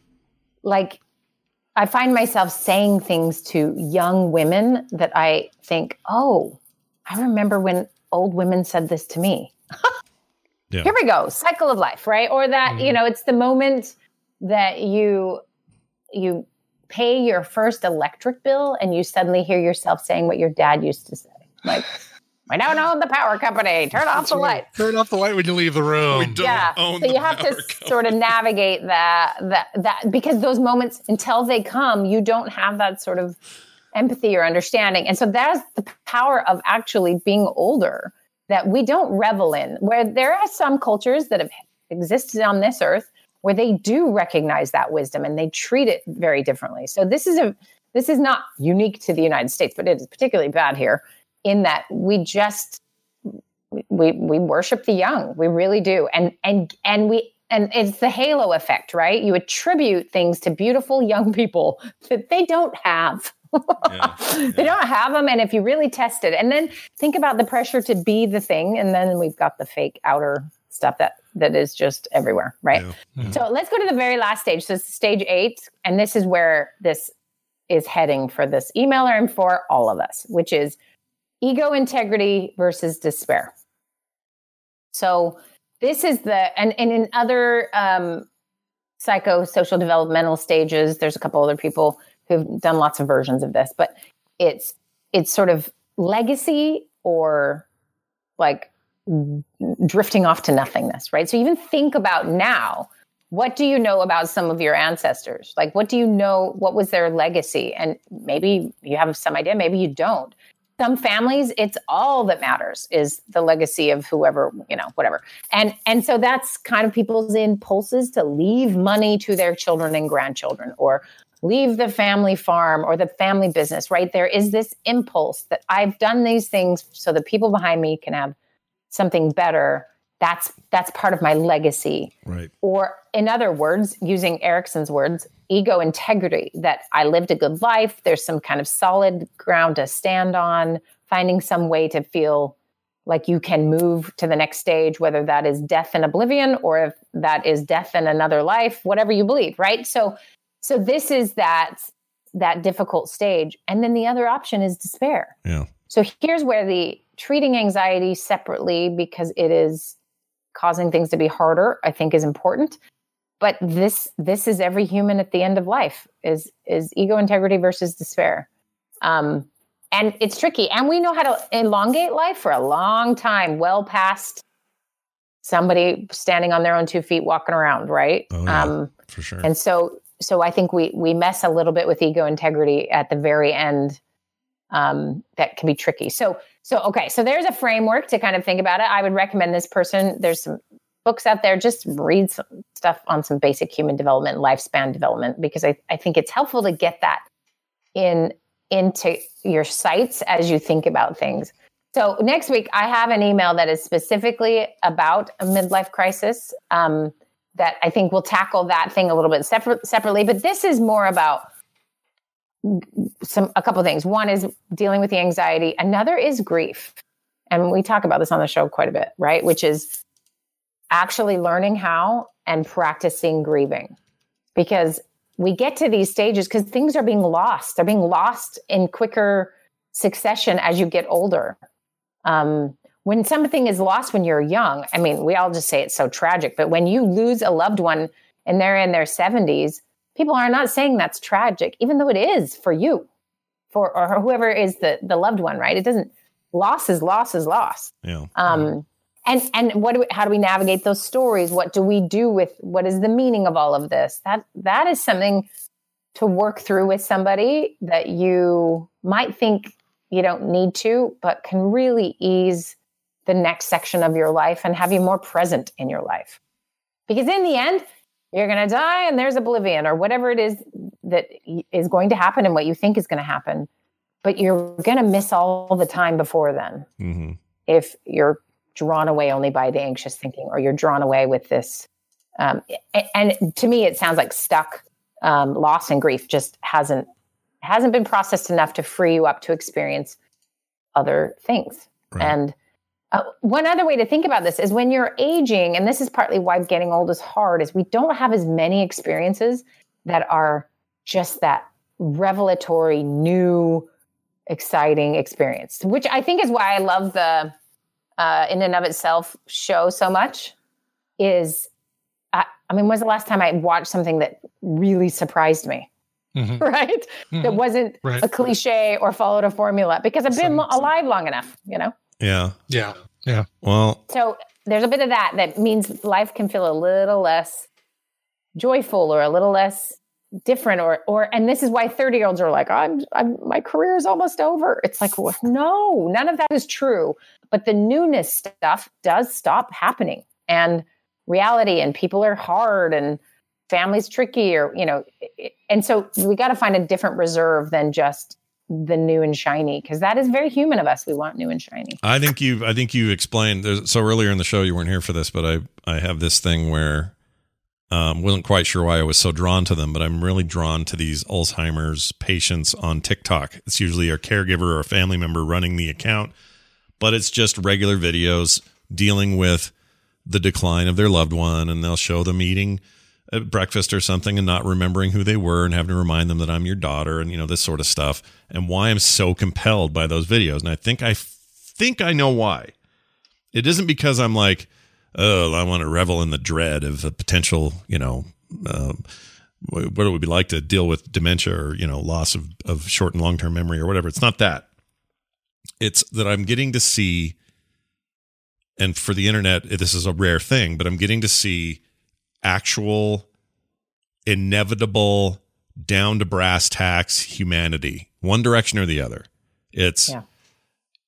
Like, I find myself saying things to young women that I think, oh, I remember when old women said this to me. <laughs> Yeah. Here we go, cycle of life, right? Or that, you mm-hmm. know, it's the moment that you you pay your first electric bill and you suddenly hear yourself saying what your dad used to say. Like, I don't own the power company. Turn off the light. Turn off the light when you leave the room. yeah. so you have to sort of navigate that that that because those moments until they come, you don't have that sort of empathy or understanding. And so that's the power of actually being older that we don't revel in. Where there are some cultures that have existed on this earth where they do recognize that wisdom and they treat it very differently. So this is a this is not unique to the United States, but it is particularly bad here in that we just we we worship the young. We really do. And and and we and it's the halo effect, right? You attribute things to beautiful young people that they don't have. <laughs> they don't have them. And if you really test it, and then think about the pressure to be the thing, and then we've got the fake outer stuff that that is just everywhere, right? Mm-hmm. So let's go to the very last stage. So this is stage eight, and this is where this is heading for this emailer and for all of us, which is ego integrity versus despair. So this is the and, and in other um, psychosocial developmental stages, there's a couple other people who've done lots of versions of this, but it's it's sort of legacy or like drifting off to nothingness, right? So even think about now, what do you know about some of your ancestors? Like what do you know what was their legacy? And maybe you have some idea, maybe you don't. Some families it's all that matters is the legacy of whoever, you know, whatever. And and so that's kind of people's impulses to leave money to their children and grandchildren or leave the family farm or the family business, right? There is this impulse that I've done these things so the people behind me can have something better. That's that's part of my legacy. Right. Or in other words, using Erikson's words, ego integrity that I lived a good life, there's some kind of solid ground to stand on, finding some way to feel like you can move to the next stage whether that is death and oblivion or if that is death and another life, whatever you believe, right? So so this is that that difficult stage. And then the other option is despair. Yeah. So here's where the treating anxiety separately because it is causing things to be harder, I think is important. But this this is every human at the end of life is is ego integrity versus despair. Um, and it's tricky. And we know how to elongate life for a long time, well past somebody standing on their own two feet walking around, right? Oh, yeah, um, for sure. and so so I think we we mess a little bit with ego integrity at the very end. Um, that can be tricky. So so okay, so there's a framework to kind of think about it. I would recommend this person. There's some books out there. Just read some stuff on some basic human development, lifespan development, because I, I think it's helpful to get that in into your sights as you think about things. So next week, I have an email that is specifically about a midlife crisis. Um, that I think will tackle that thing a little bit separate, separately. But this is more about some a couple things. One is dealing with the anxiety. Another is grief, and we talk about this on the show quite a bit, right? Which is actually learning how and practicing grieving, because we get to these stages because things are being lost. They're being lost in quicker succession as you get older. Um, when something is lost when you're young, I mean, we all just say it's so tragic, but when you lose a loved one and they're in their 70s, people are not saying that's tragic, even though it is for you, for or whoever is the the loved one, right? It doesn't loss is loss is loss. Yeah. Um, and and what do we, how do we navigate those stories? What do we do with what is the meaning of all of this? That that is something to work through with somebody that you might think you don't need to, but can really ease the next section of your life and have you more present in your life. Because in the end, you're going to die and there's oblivion or whatever it is that is going to happen and what you think is going to happen. But you're going to miss all the time before then hmm if you're drawn away only by the anxious thinking or you're drawn away with this. Um, a- and to me, it sounds like stuck um, loss and grief just hasn't hasn't been processed enough to free you up to experience other things. And uh, one other way to think about this is when you're aging, and this is partly why getting old is hard, is we don't have as many experiences that are just that revelatory, new, exciting experience, which I think is why I love the uh, in and of itself show so much. Is I, I mean, when's the last time I watched something that really surprised me? Mhm. <laughs> Right, that Mhm. wasn't Right. a cliche or followed a formula because I've been lo- alive long enough, you know. Yeah. Yeah. Yeah. Well, So there's a bit of that that means life can feel a little less joyful or a little less different or or and this is why 30 year olds are like I'm, I'm my career is almost over it's like well, no none of that is true but the newness stuff does stop happening. And reality and people are hard and family's tricky or you know and so we got to find a different reserve than just the new and shiny because that is very human of us. We want new and shiny. I think you've I think you explained there's, so earlier in the show you weren't here for this, but I I have this thing where um wasn't quite sure why I was so drawn to them, but I'm really drawn to these Alzheimer's patients on TikTok. It's usually a caregiver or a family member running the account, but it's just regular videos dealing with the decline of their loved one and they'll show them eating a breakfast or something and not remembering who they were and having to remind them that I'm your daughter and you know this sort of stuff and why I'm so compelled by those videos and I think I think I know why. It isn't because I'm like, oh, I want to revel in the dread of a potential, you know, what what it would be like to deal with dementia or you know loss of of short and long term memory or whatever. It's not that. It's that I'm getting to see, and for the internet, this is a rare thing, but I'm getting to see actual, inevitable, down to brass tacks humanity, one direction or the other. It's Yeah.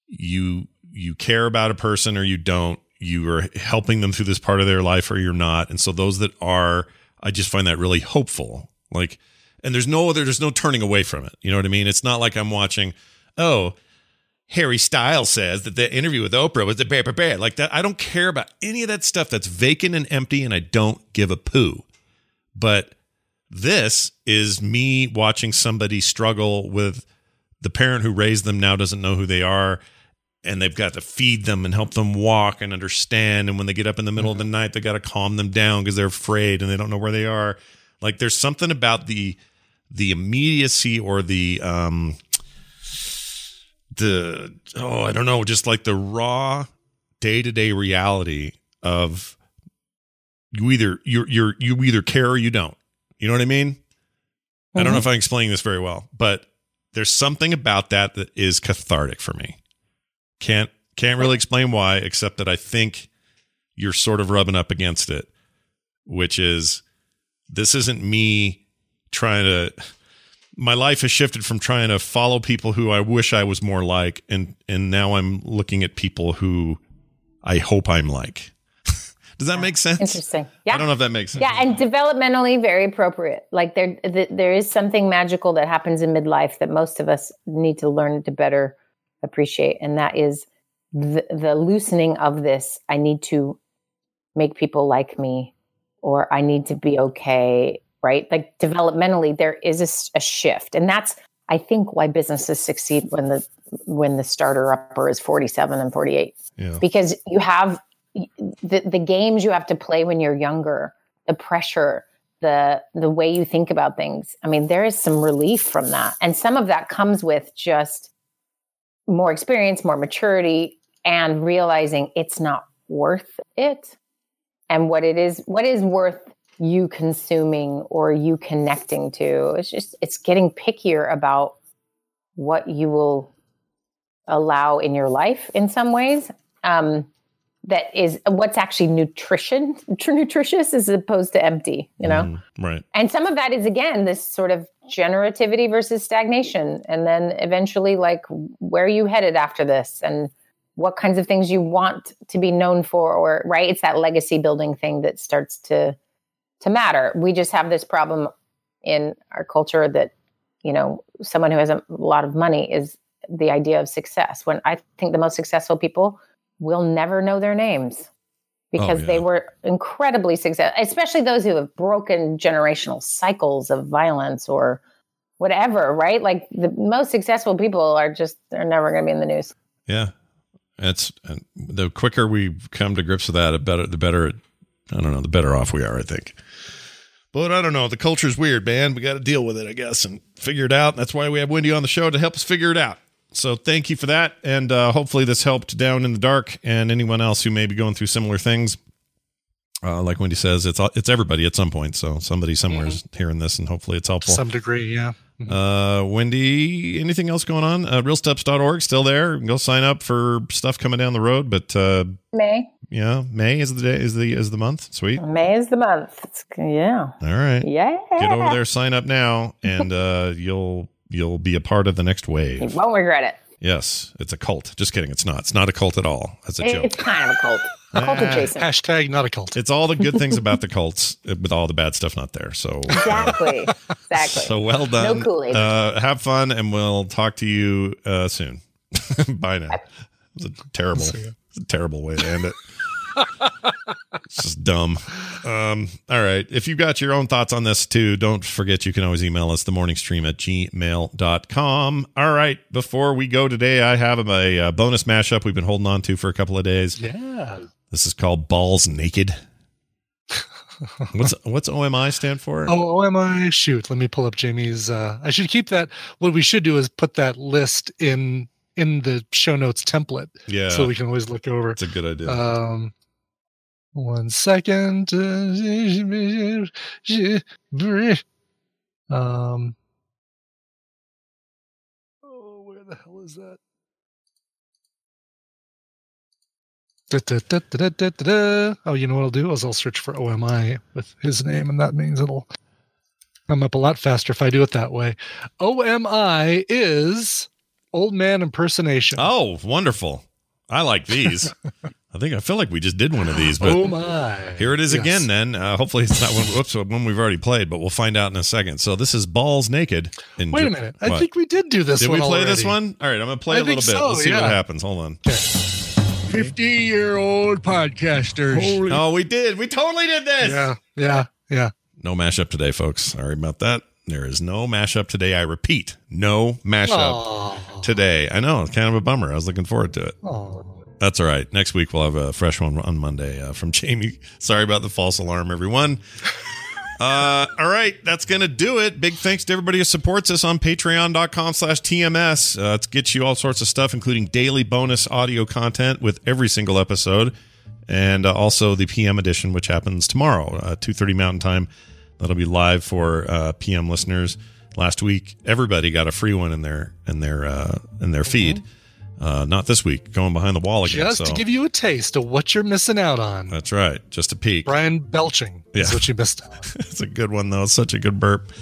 you you care about a person or you don't. You are helping them through this part of their life or you're not. And so those that are, I just find that really hopeful. Like, and there's no other, there's no turning away from it. You know what I mean? It's not like I'm watching, oh, Harry Styles says that the interview with Oprah was the bear, bear, bear. Like that. I don't care about any of that stuff that's vacant and empty, and I don't give a poo. But this is me watching somebody struggle with the parent who raised them now doesn't know who they are and they've got to feed them and help them walk and understand and when they get up in the middle of the night they got to calm them down because they're afraid and they don't know where they are like there's something about the the immediacy or the um the oh i don't know just like the raw day-to-day reality of you either you're you're you either care or you don't. You know what i mean? I don't know mm-hmm. if i'm explaining this very well but there's something about that that is cathartic for me. Can't can't really explain why except that i think you're sort of rubbing up against it which is this isn't me trying to my life has shifted from trying to follow people who I wish I was more like and and now I'm looking at people who I hope I'm like. <laughs> Does that make sense? Interesting. Yeah. I don't know if that makes sense. Yeah, and developmentally very appropriate. Like there, th- there is something magical that happens in midlife that most of us need to learn to better appreciate, and that is the, the loosening of this. I need to make people like me, or I need to be okay. Right? Like developmentally, there is a shift, and that's I think why businesses succeed when the when the starter upper is forty seven and forty eight Yeah. because you have the the games you have to play when you're younger, the pressure, the the way you think about things. I mean, there is some relief from that, and some of that comes with just more experience, more maturity, and realizing it's not worth it, and what it is, what is worth you consuming or you connecting to. It's just it's getting pickier about what you will allow in your life in some ways. Um, that is what's actually nutrition <laughs> tr- nutritious as opposed to empty you know Mm, right. and some of that is again this sort of generativity versus stagnation and then eventually like where are you headed after this and what kinds of things you want to be known for or right it's that legacy building thing that starts to to matter. We just have this problem in our culture that, you know, someone who has a lot of money is the idea of success. When I think the most successful people will never know their names because Oh, they were incredibly successful, especially those who have broken generational cycles of violence or whatever, right? Like the most successful people are just, they're never going to be in the news. Yeah, it's and the quicker we come to grips with that, the better. The better. It, I don't know. The better off we are. I think. But I don't know. The culture's weird, man. We got to deal with it, I guess, and figure it out. That's why we have Wendi on the show to help us figure it out. So thank you for that, and uh, hopefully this helped down in the dark and anyone else who may be going through similar things. Uh, like Wendi says, it's it's everybody at some point. So somebody somewhere is hearing this, and hopefully it's helpful. To helpful. some degree, yeah. Uh, Wendi, anything else going on? Uh, realsteps.org still there. Go sign up for stuff coming down the road. But uh, May. yeah, May is the day is the is the month. Sweet. May is the month. It's, yeah. All right. Yeah. Get over there, sign up now, and uh, <laughs> you'll you'll be a part of the next You wave. won't regret it. Yes, it's a cult. Just kidding. It's not. It's not a cult at all. That's a joke. It's kind of a cult. A cult adjacent. Hashtag not a cult. It's all the good things about the <laughs> cults, uh, with all the bad stuff not there. So Exactly. Exactly. So well done. No Kool-Aid. Uh, have fun, and we'll talk to you uh, soon. <laughs> Bye now. It's a terrible, it's a terrible way to end it. <laughs> it's just dumb. Um, all right. If you've got your own thoughts on this too, don't forget you can always email us the morning stream at gmail.com. All right. Before we go today, I have a, uh bonus mashup we've been holding on to for a couple of days. Yeah. This is called Balls Naked. <laughs> what's what's OMI stand for? Oh, OMI. Shoot. Let me pull up Jamie's. Uh, I should keep that. What we should do is put that list in in the show notes template. Yeah. So we can always look over. It's a good idea. Um, one second. Um. Oh, where the hell is that? Da, da, da, oh, you know what I'll do is I'll search for OMI with his name, and that means it'll come up a lot faster if I do it that way. OMI is old man impersonation. Oh, wonderful! I like these. <laughs> I think I feel like we just did one of these, but oh my. here it is yes. again. Then uh, hopefully it's not one. Whoops, one we've already played, but we'll find out in a second. So this is balls naked. In Wait a minute! I what? think we did do this. Did we play already. this one? All right, I'm gonna play I a little bit. So, Let's see yeah. what happens. Hold on. Okay. 50-year-old podcasters. Holy oh, we did. We totally did this. Yeah, yeah, yeah. No mashup today, folks. Sorry about that. There is no mashup today. I repeat, no mashup Aww. today. I know, it's kind of a bummer. I was looking forward to it. Aww. That's all right. Next week we'll have a fresh one on Monday uh, from Jamie. Sorry about the false alarm, everyone. Uh, all right, that's gonna do it. Big thanks to everybody who supports us on patreon.com slash TMS. Uh, it gets you all sorts of stuff, including daily bonus audio content with every single episode. And uh, also the PM edition, which happens tomorrow, uh, 2.30 Mountain Time. That'll be live for uh, PM listeners. Last week, everybody got a free one in their in their uh, in their feed. Uh, not this week, going behind the wall again. Just so to give you a taste of what you're missing out on. that's right. Just a peek. Brian belching is Yeah. what you missed <laughs> out it's a good one though. It's such a good burp.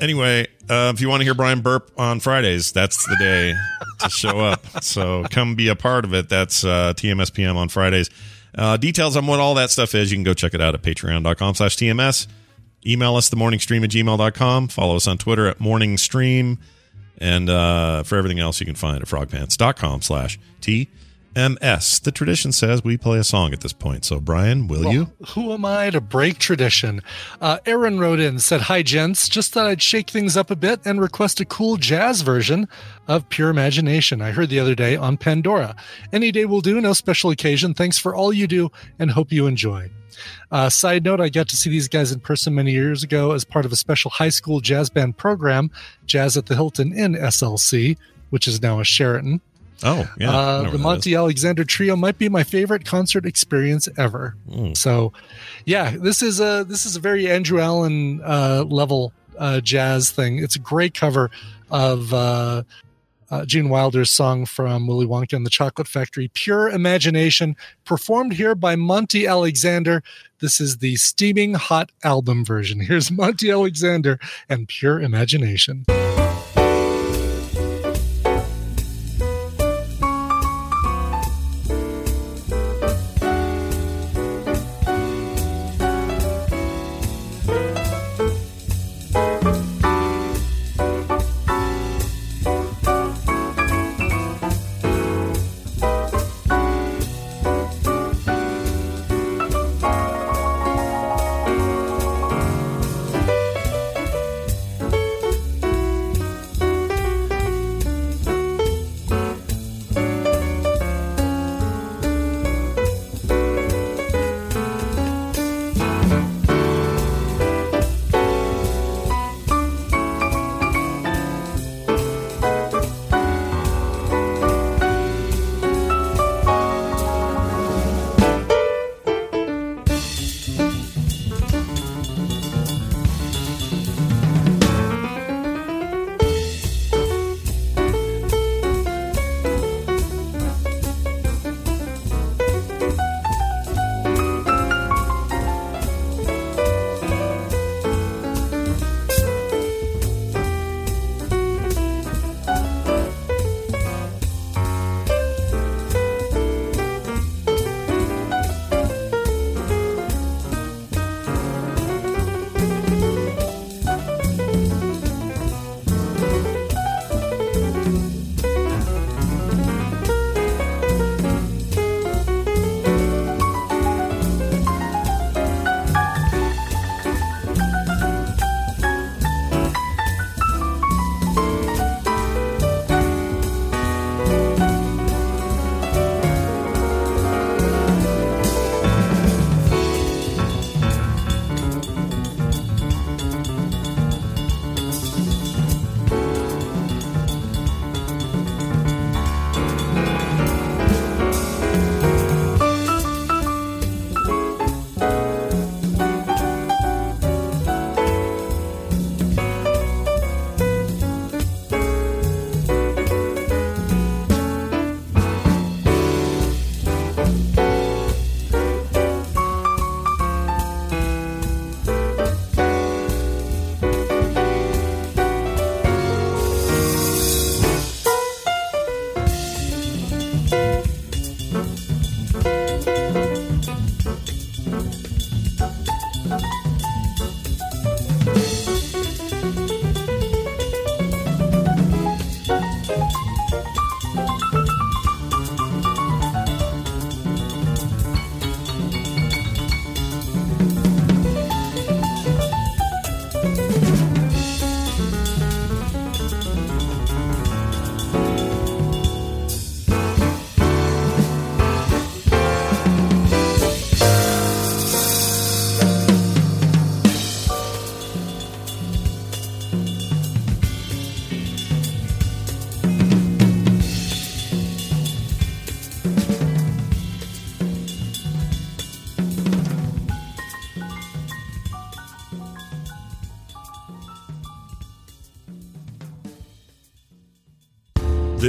Anyway, uh, if you want to hear Brian burp on Fridays, that's the day to show up. So come be a part of it. That's uh, TMSPM on Fridays. Uh, details on what all that stuff is, you can go check it out at patreon.com slash TMS. Email us the morningstream at gmail.com. Follow us on Twitter at morningstream. And uh, for everything else, you can find at frogpants.com slash TMS. The tradition says we play a song at this point. So, Brian, will you? Who am I to break tradition? Uh, Aaron wrote in, said, Hi, gents. Just thought I'd shake things up a bit and request a cool jazz version of Pure Imagination. I heard the other day on Pandora. Any day will do, no special occasion. Thanks for all you do and hope you enjoy. Uh, side note, I got to see these guys in person many years ago as part of a special high school jazz band program, Jazz at the Hilton in SLC, which is now a Sheraton. Oh, yeah. Uh, the Monty Alexander Trio might be my favorite concert experience ever. Mm. So, yeah, this is a this is a very Andrew Allen uh, level uh, jazz thing. It's a great cover of uh, uh, Gene Wilder's song from Willy Wonka and the Chocolate Factory, "Pure Imagination," performed here by Monty Alexander. This is the steaming hot album version. Here's Monty Alexander and "Pure Imagination."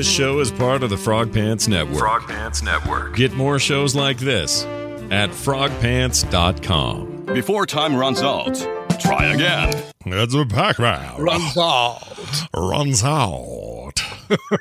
This show is part of the Frog Pants Network. Frog Pants Network. Get more shows like this at frogpants.com. Before time runs out, try again. It's a Pac-Man. Runs out. Runs out. <laughs>